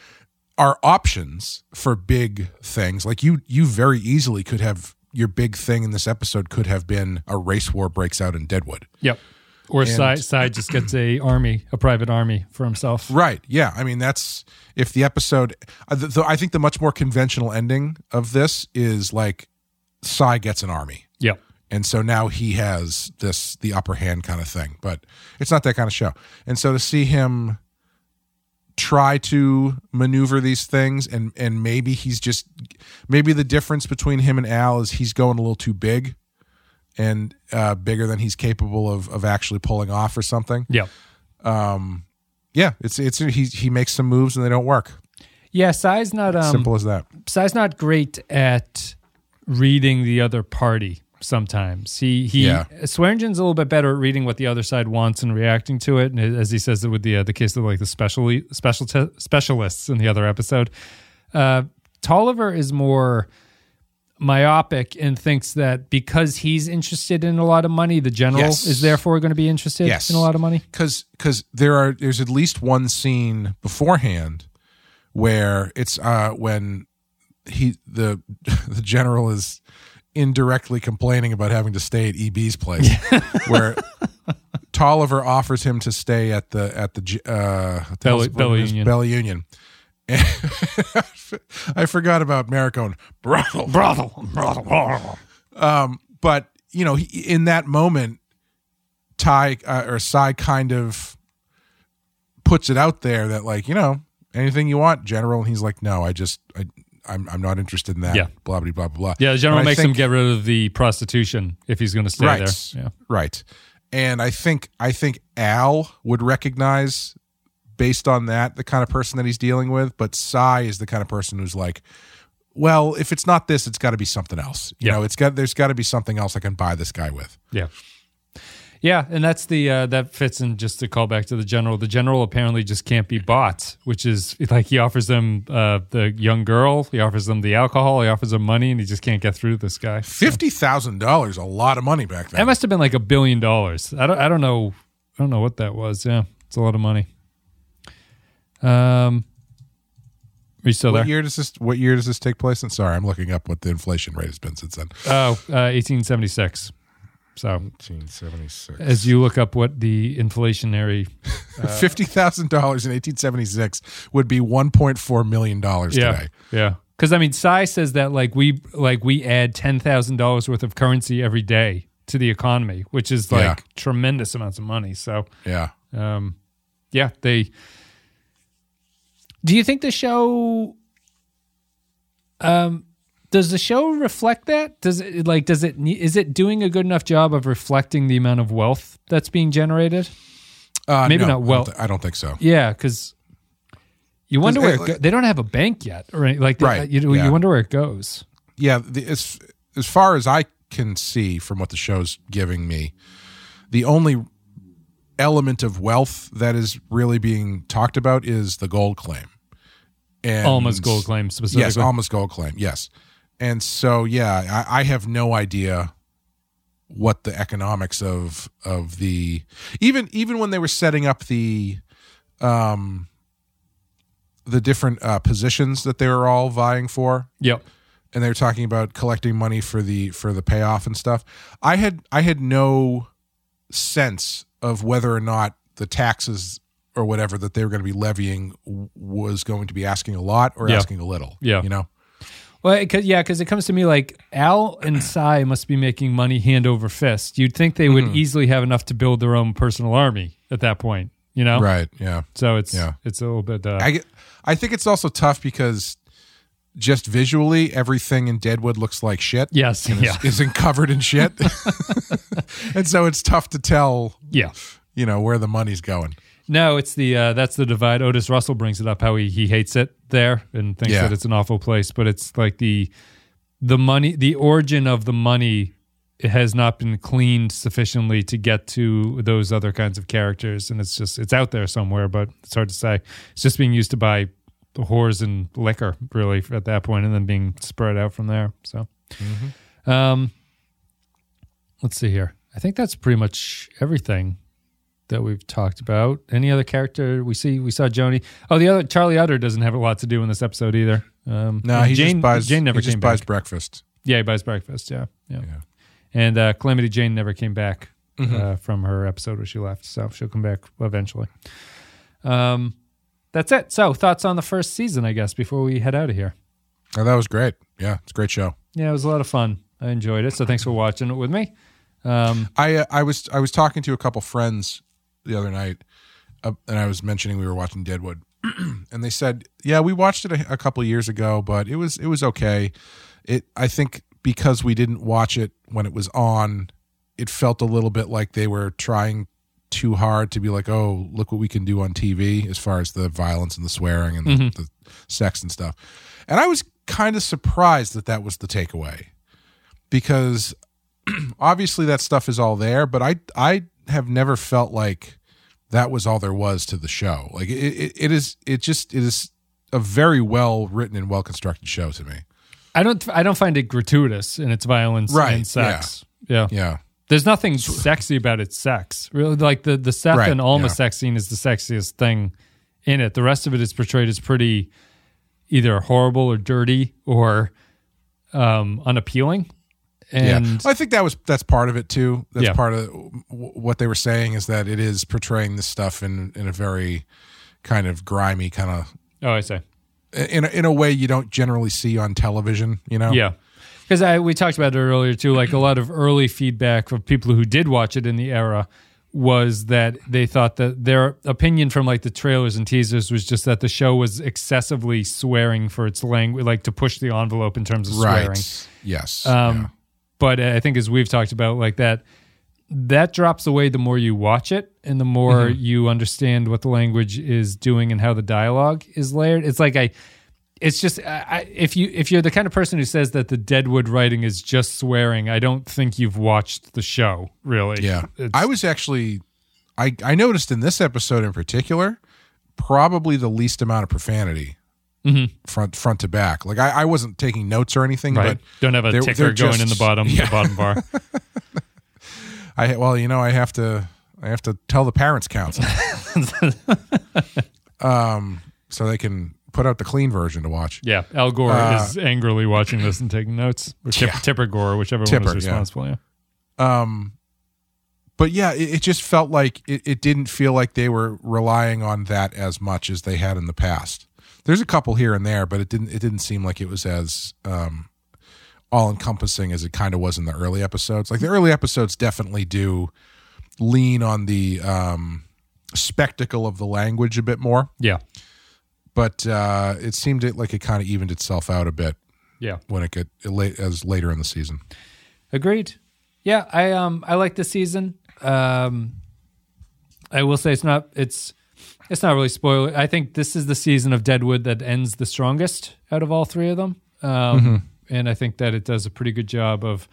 are options for big things. Like you you very easily could have your big thing in this episode could have been a race war breaks out in Deadwood. Yep. Or And- Cy, Cy just gets a army, a private army for himself. Right. Yeah. I mean, that's if the episode. Uh, the, I think the much more conventional ending of this is like Cy gets an army. Yep. And so now he has this the upper hand kind of thing, but it's not that kind of show. And so to see him try to maneuver these things and and maybe he's just maybe the difference between him and Al is he's going a little too big and uh bigger than he's capable of of actually pulling off or something. Yeah. Um yeah, it's it's he he makes some moves and they don't work. Yeah, Cy's not um, Simple as that. Cy's not great at reading the other party. Sometimes he he Yeah. Swearengen's a little bit better at reading what the other side wants and reacting to it. And as he says it with the uh, the case of like the special special specialists in the other episode, uh, Tolliver is more myopic and thinks that because he's interested in a lot of money, the general Yes. is therefore going to be interested Yes. in a lot of money. because because there are there's at least one scene beforehand where it's uh when he the the general is indirectly complaining about having to stay at EB's place where Tolliver offers him to stay at the at the uh Bella- what Bella it is, Union. Bella Union. I forgot about Merrick going brothel Brothel, brothel. um, but you know, he, in that moment, Ty uh, or Cy kind of puts it out there that like you know anything you want, General, and he's like, no, I just I, I'm I'm not interested in that. Yeah. blah blah blah blah. blah. Yeah, the general makes him get rid of the prostitution if he's going to stay right, there. Yeah. right. And I think I think Al would recognize based on that the kind of person that he's dealing with, but Cy is the kind of person who's like. Well, if it's not this, it's got to be something else. You Yeah. know, it's got there's got to be something else I can buy this guy with. Yeah. Yeah, and that's the uh, that fits in just to call back to the general. The general apparently just can't be bought, which is like he offers them uh, the young girl, he offers them the alcohol, he offers them money, and he just can't get through this guy. Fifty thousand dollars, a lot of money back then. That must have been like a billion dollars. I don't I don't know I don't know what that was. Yeah, it's a lot of money. Um, are you still what there? year does this? What year does this take place? in? sorry, I'm looking up what the inflation rate has been since then. Oh, uh, 1876. So 1876. as you look up what the inflationary uh, Fifty thousand dollars in 1876 would be 1.4 million dollars yeah, today. Yeah. Because I mean, Cy says that like we like we add ten thousand dollars worth of currency every day to the economy, which is like Yeah. tremendous amounts of money. So Yeah. um, yeah, they. Do you think the show? Um, does the show reflect that? Does it like? Does it? Is it doing a good enough job of reflecting the amount of wealth that's being generated? Uh, Maybe no, not I don't wealth. I don't think so. Yeah, because you wonder where it go- they don't have a bank yet, or any- like they- Right, You, yeah. you wonder where it goes. Yeah, the, as as far as I can see from what the show's giving me, the only element of wealth that is really being talked about is the gold claim. And Alma's gold claim specifically. Yes, Alma's gold claim. Yes, and so yeah, I, I have no idea what the economics of of the even even when they were setting up the um the different uh, positions that they were all vying for Yep. and they were talking about collecting money for the for the payoff and stuff i had i had no sense of whether or not the taxes or whatever that they were going to be levying was going to be asking a lot or Yeah. asking a little Yeah. you know Well, it, 'cause- yeah, because it comes to me like Al and Cy must be making money hand over fist. You'd think they would Mhm. easily have enough to build their own personal army at that point. You know, right yeah So it's Yeah. it's a little bit. Uh, I, I think it's also tough because just visually everything in deadwood looks like shit Yes, and yeah. is, is covered in shit and so it's tough to tell yeah. you know where the money's going No, it's the uh, that's the divide. Otis Russell brings it up how he he hates it there and thinks Yeah. that it's an awful place, but it's like the the money, the origin of the money it has not been cleaned sufficiently to get to those other kinds of characters, and it's just it's out there somewhere, but it's hard to say. It's just being used to buy the whores and liquor really at that point, and then being spread out from there. So, um, let's see here. I think that's pretty much everything that we've talked about. Any other character we see? We saw Joanie. Oh, the other Charlie Utter doesn't have a lot to do in this episode either. Um, no he Jane, just buys Jane never he just came buys back. breakfast Yeah, he buys breakfast. Yeah, yeah. And uh, Calamity Jane never came back Mhm. uh, from her episode where she left, so she'll come back eventually. Um, that's it. So thoughts on the first season, I guess, before we head out of here. Oh, that was great. Yeah, it's a great show. Yeah, it was a lot of fun. I enjoyed it. So thanks for watching it with me. Um, I uh, I was I was talking to a couple friends the other night, uh, and I was mentioning we were watching Deadwood, and they said, "Yeah, we watched it a, a couple years ago, but it was it was okay. It I think because we didn't watch it when it was on, it felt a little bit like they were trying too hard to be like, oh, look what we can do on TV as far as the violence and the swearing and Mhm. the, the sex and stuff." And I was kind of surprised that that was the takeaway because obviously that stuff is all there, but I I have never felt like that was all there was to the show. Like it, it, it is it just it is a very well written and well constructed show to me. I don't I don't find it gratuitous in its violence Right, and sex. Yeah. Yeah. There's nothing sexy about its sex. Really like the the Seth Right, and Alma yeah. sex scene is the sexiest thing in it. The rest of it is portrayed as pretty either horrible or dirty or um unappealing. And yeah, I think that was that's part of it too. That's Yeah. part of what they were saying is that it is portraying this stuff in in a very kind of grimy kind of Oh, I say. in a, in a way you don't generally see on television. You know, Yeah. Because I we talked about it earlier too. Like a lot of early feedback from people who did watch it in the era was that they thought that their opinion from like the trailers and teasers was just that the show was excessively swearing for its language, like to push the envelope in terms of right? swearing. Yes, Um, But I think as we've talked about, like that, that drops away the more you watch it and the more Mhm. you understand what the language is doing and how the dialogue is layered. It's like I, it's just I, I- if you if you're the kind of person who says that the Deadwood writing is just swearing, I don't think you've watched the show really. Yeah. It's- I was actually I I noticed in this episode in particular probably the least amount of profanity. Mhm. Front front to back. Like I, I wasn't taking notes or anything, Right. but Don't have a they're- ticker they're going in the bottom- the bottom bar. I well, you know, I have to I have to tell the parents council. um so they can put out the clean version to watch. yeah, Al Gore Uh, is angrily watching this and taking notes. Or Tip, Yeah. Tipper Gore, whichever Tipper, one yeah. responsible. Yeah. Um, but yeah, it, it just felt like it, it didn't feel like they were relying on that as much as they had in the past. There's a couple here and there, but it didn't. It didn't seem like it was as um, all encompassing as it kind of was in the early episodes. Like the early episodes definitely do lean on the um, spectacle of the language a bit more. Yeah. But uh, it seemed like it kind of evened itself out a bit. Yeah. when it got late as later in the season. Agreed. Yeah, I um I like this season. Um I will say it's not it's it's not really spoiler. I think this is the season of Deadwood that ends the strongest out of all three of them. Um Mhm. and I think that it does a pretty good job of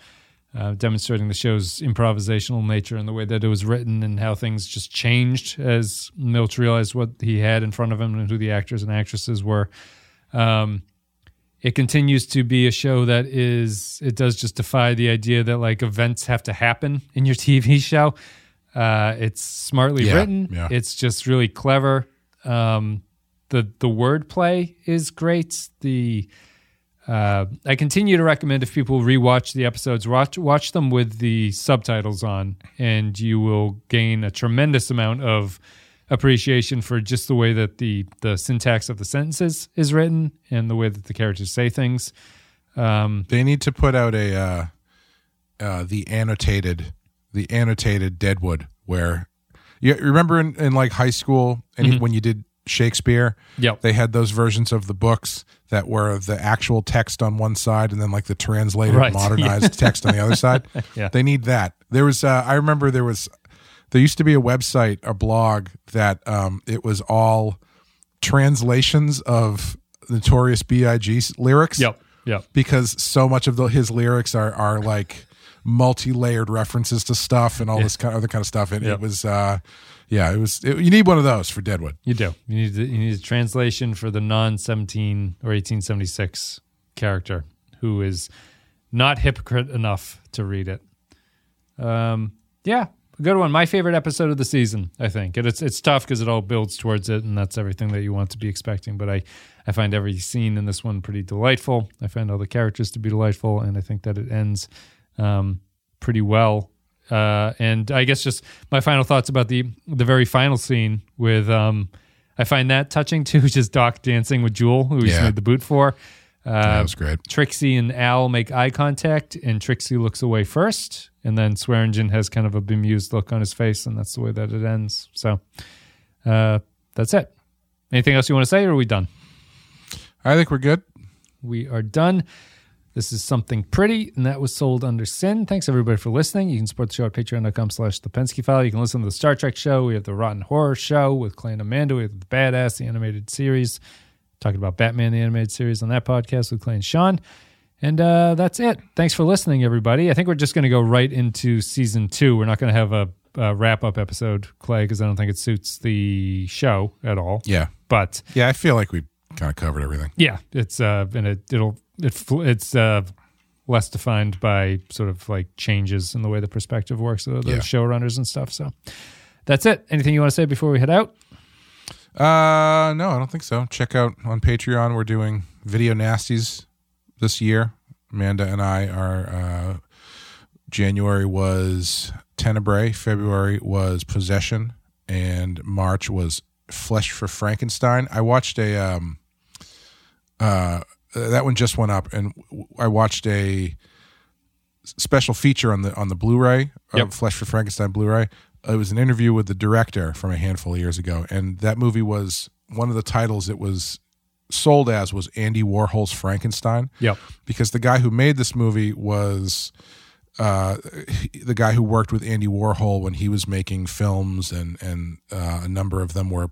uh, demonstrating the show's improvisational nature and the way that it was written and how things just changed as Milch realized what he had in front of him and who the actors and actresses were. Um, it continues to be a show that is it does just defy the idea that like events have to happen in your TV show. Uh, it's smartly Yeah, written. yeah. It's just really clever. Um, the the wordplay is great. The uh, I continue to recommend if people rewatch the episodes, watch watch them with the subtitles on, and you will gain a tremendous amount of appreciation for just the way that the the syntax of the sentences is written and the way that the characters say things. Um, They need to put out a uh, uh, the annotated the annotated Deadwood where you remember in, in like high school and Mhm. when you did Shakespeare, Yep. they had those versions of the books that were the actual text on one side and then like the translated Right. modernized Yeah. text on the other side. Yeah. They need that. There was uh, I remember there was there used to be a website, a blog that um, it was all translations of Notorious B.I.G.'s lyrics. Yep. Yep. Because so much of the, his lyrics are are like multi-layered references to stuff and all Yeah. this kind of other kind of stuff. And Yep. it was, uh, yeah, it was. It, you need one of those for Deadwood. You do. You need you need a translation for the non seventeen or eighteen seventy six character who is not hypocrite enough to read it. Um, yeah, a good one. My favorite episode of the season, I think. And it's it's tough because it all builds towards it, and that's everything that you want to be expecting. But I I find every scene in this one pretty delightful. I find all the characters to be delightful, and I think that it ends um, pretty well. Uh, and I guess just my final thoughts about the the very final scene with um, I find that touching too, just Doc dancing with Jewel, who he's Yeah. made the boot for. Uh, That was great. Trixie and Al make eye contact, and Trixie looks away first, and then Swearengen has kind of a bemused look on his face, and that's the way that it ends. So uh, that's it. Anything else you want to say, or are we done? I think we're good. We are done. This is something pretty, and that was sold under sin. Thanks everybody for listening. You can support the show at patreon.com slash the Penske file. You can listen to the Star Trek show. We have the Rotten Horror show with Clay and Amanda. We have the Badass, the animated series. Talking about Batman, the animated series on that podcast with Clay and Sean. And uh, that's it. Thanks for listening, everybody. I think we're just going to go right into season two. We're not going to have a, a wrap up episode, Clay, because I don't think it suits the show at all. Yeah. But Yeah, I feel like we kind of covered everything. Yeah, it's uh, and it it'll it it's uh, less defined by sort of like changes in the way the perspective works of the Yeah. showrunners and stuff. So that's it. Anything you want to say before we head out? Uh, no, I don't think so. Check out on Patreon. We're doing video nasties this year. Amanda and I are. Uh, January was Tenebrae. February was Possession, and March was Flesh for Frankenstein. I watched a. Um, uh, that one just went up, and I watched a special feature on the on the Blu-ray of Yep. Flesh for Frankenstein Blu-ray. It was an interview with the director from a handful of years ago, and that movie was one of the titles it was sold as was Andy Warhol's Frankenstein. Yep. Because the guy who made this movie was uh, the guy who worked with Andy Warhol when he was making films, and and uh, a number of them were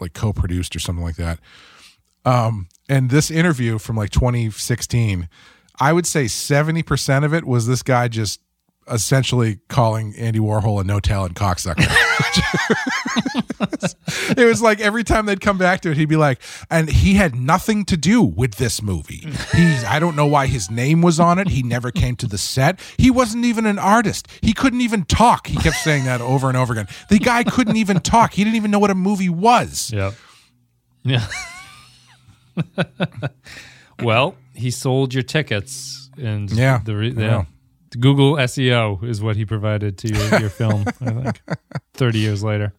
like co-produced or something like that. Um, and this interview from like 2016, I would say 70% of it was this guy just essentially calling Andy Warhol a no talent cocksucker. it was like every time they'd come back to it, he'd be like, and he had nothing to do with this movie. He's, I don't know why his name was on it. He never came to the set. He wasn't even an artist. He couldn't even talk. He kept saying that over and over again. The guy couldn't even talk. He didn't even know what a movie was. Yeah. Yeah. well, he sold your tickets, and Yeah, the re- yeah. Google SEO is what he provided to your, your film. I think thirty years later.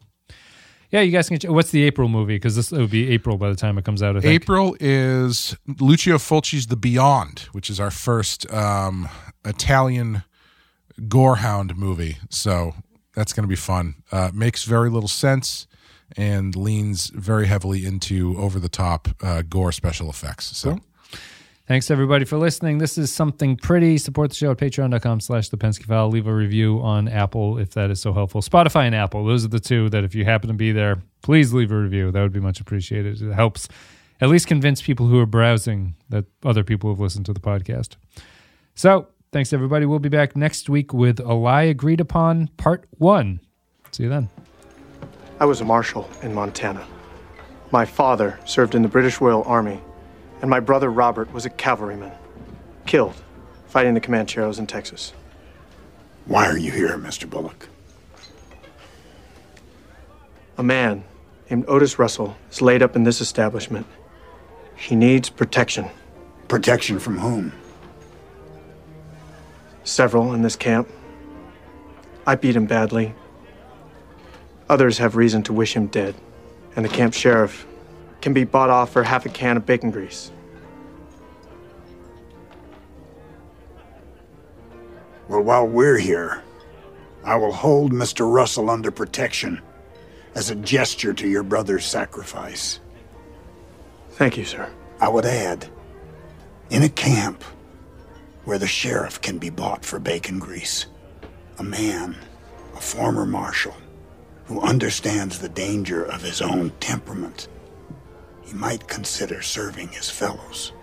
Yeah, you guys can. Ch- what's the April movie? Because this would be April by the time it comes out. I think. April is Lucio Fulci's The Beyond, which is our first um, Italian gorehound movie. So that's going to be fun. Uh, makes very little sense and leans very heavily into over the top uh, gore special effects. So. Thanks everybody for listening. This is something pretty. Support the show at patreon.com slash the Penske file. Leave a review on Apple if that is so helpful. Spotify and Apple. Those are the two that if you happen to be there, please leave a review. That would be much appreciated. It helps at least convince people who are browsing that other people have listened to the podcast. So thanks everybody. We'll be back next week with a lie agreed upon part one. See you then. I was a marshal in Montana. My father served in the British Royal Army, and my brother Robert was a cavalryman, killed fighting the Comancheros in Texas. Why are you here, Mr. Bullock? A man named Otis Russell is laid up in this establishment. He needs protection. Protection from whom? Several in this camp. I beat him badly. Others have reason to wish him dead, and the camp sheriff can be bought off for half a can of bacon grease. Well, while we're here, I will hold Mr. Russell under protection as a gesture to your brother's sacrifice. Thank you, sir. I would add, in a camp where the sheriff can be bought for bacon grease, a man, a former marshal, who understands the danger of his own temperament, he might consider serving his fellows.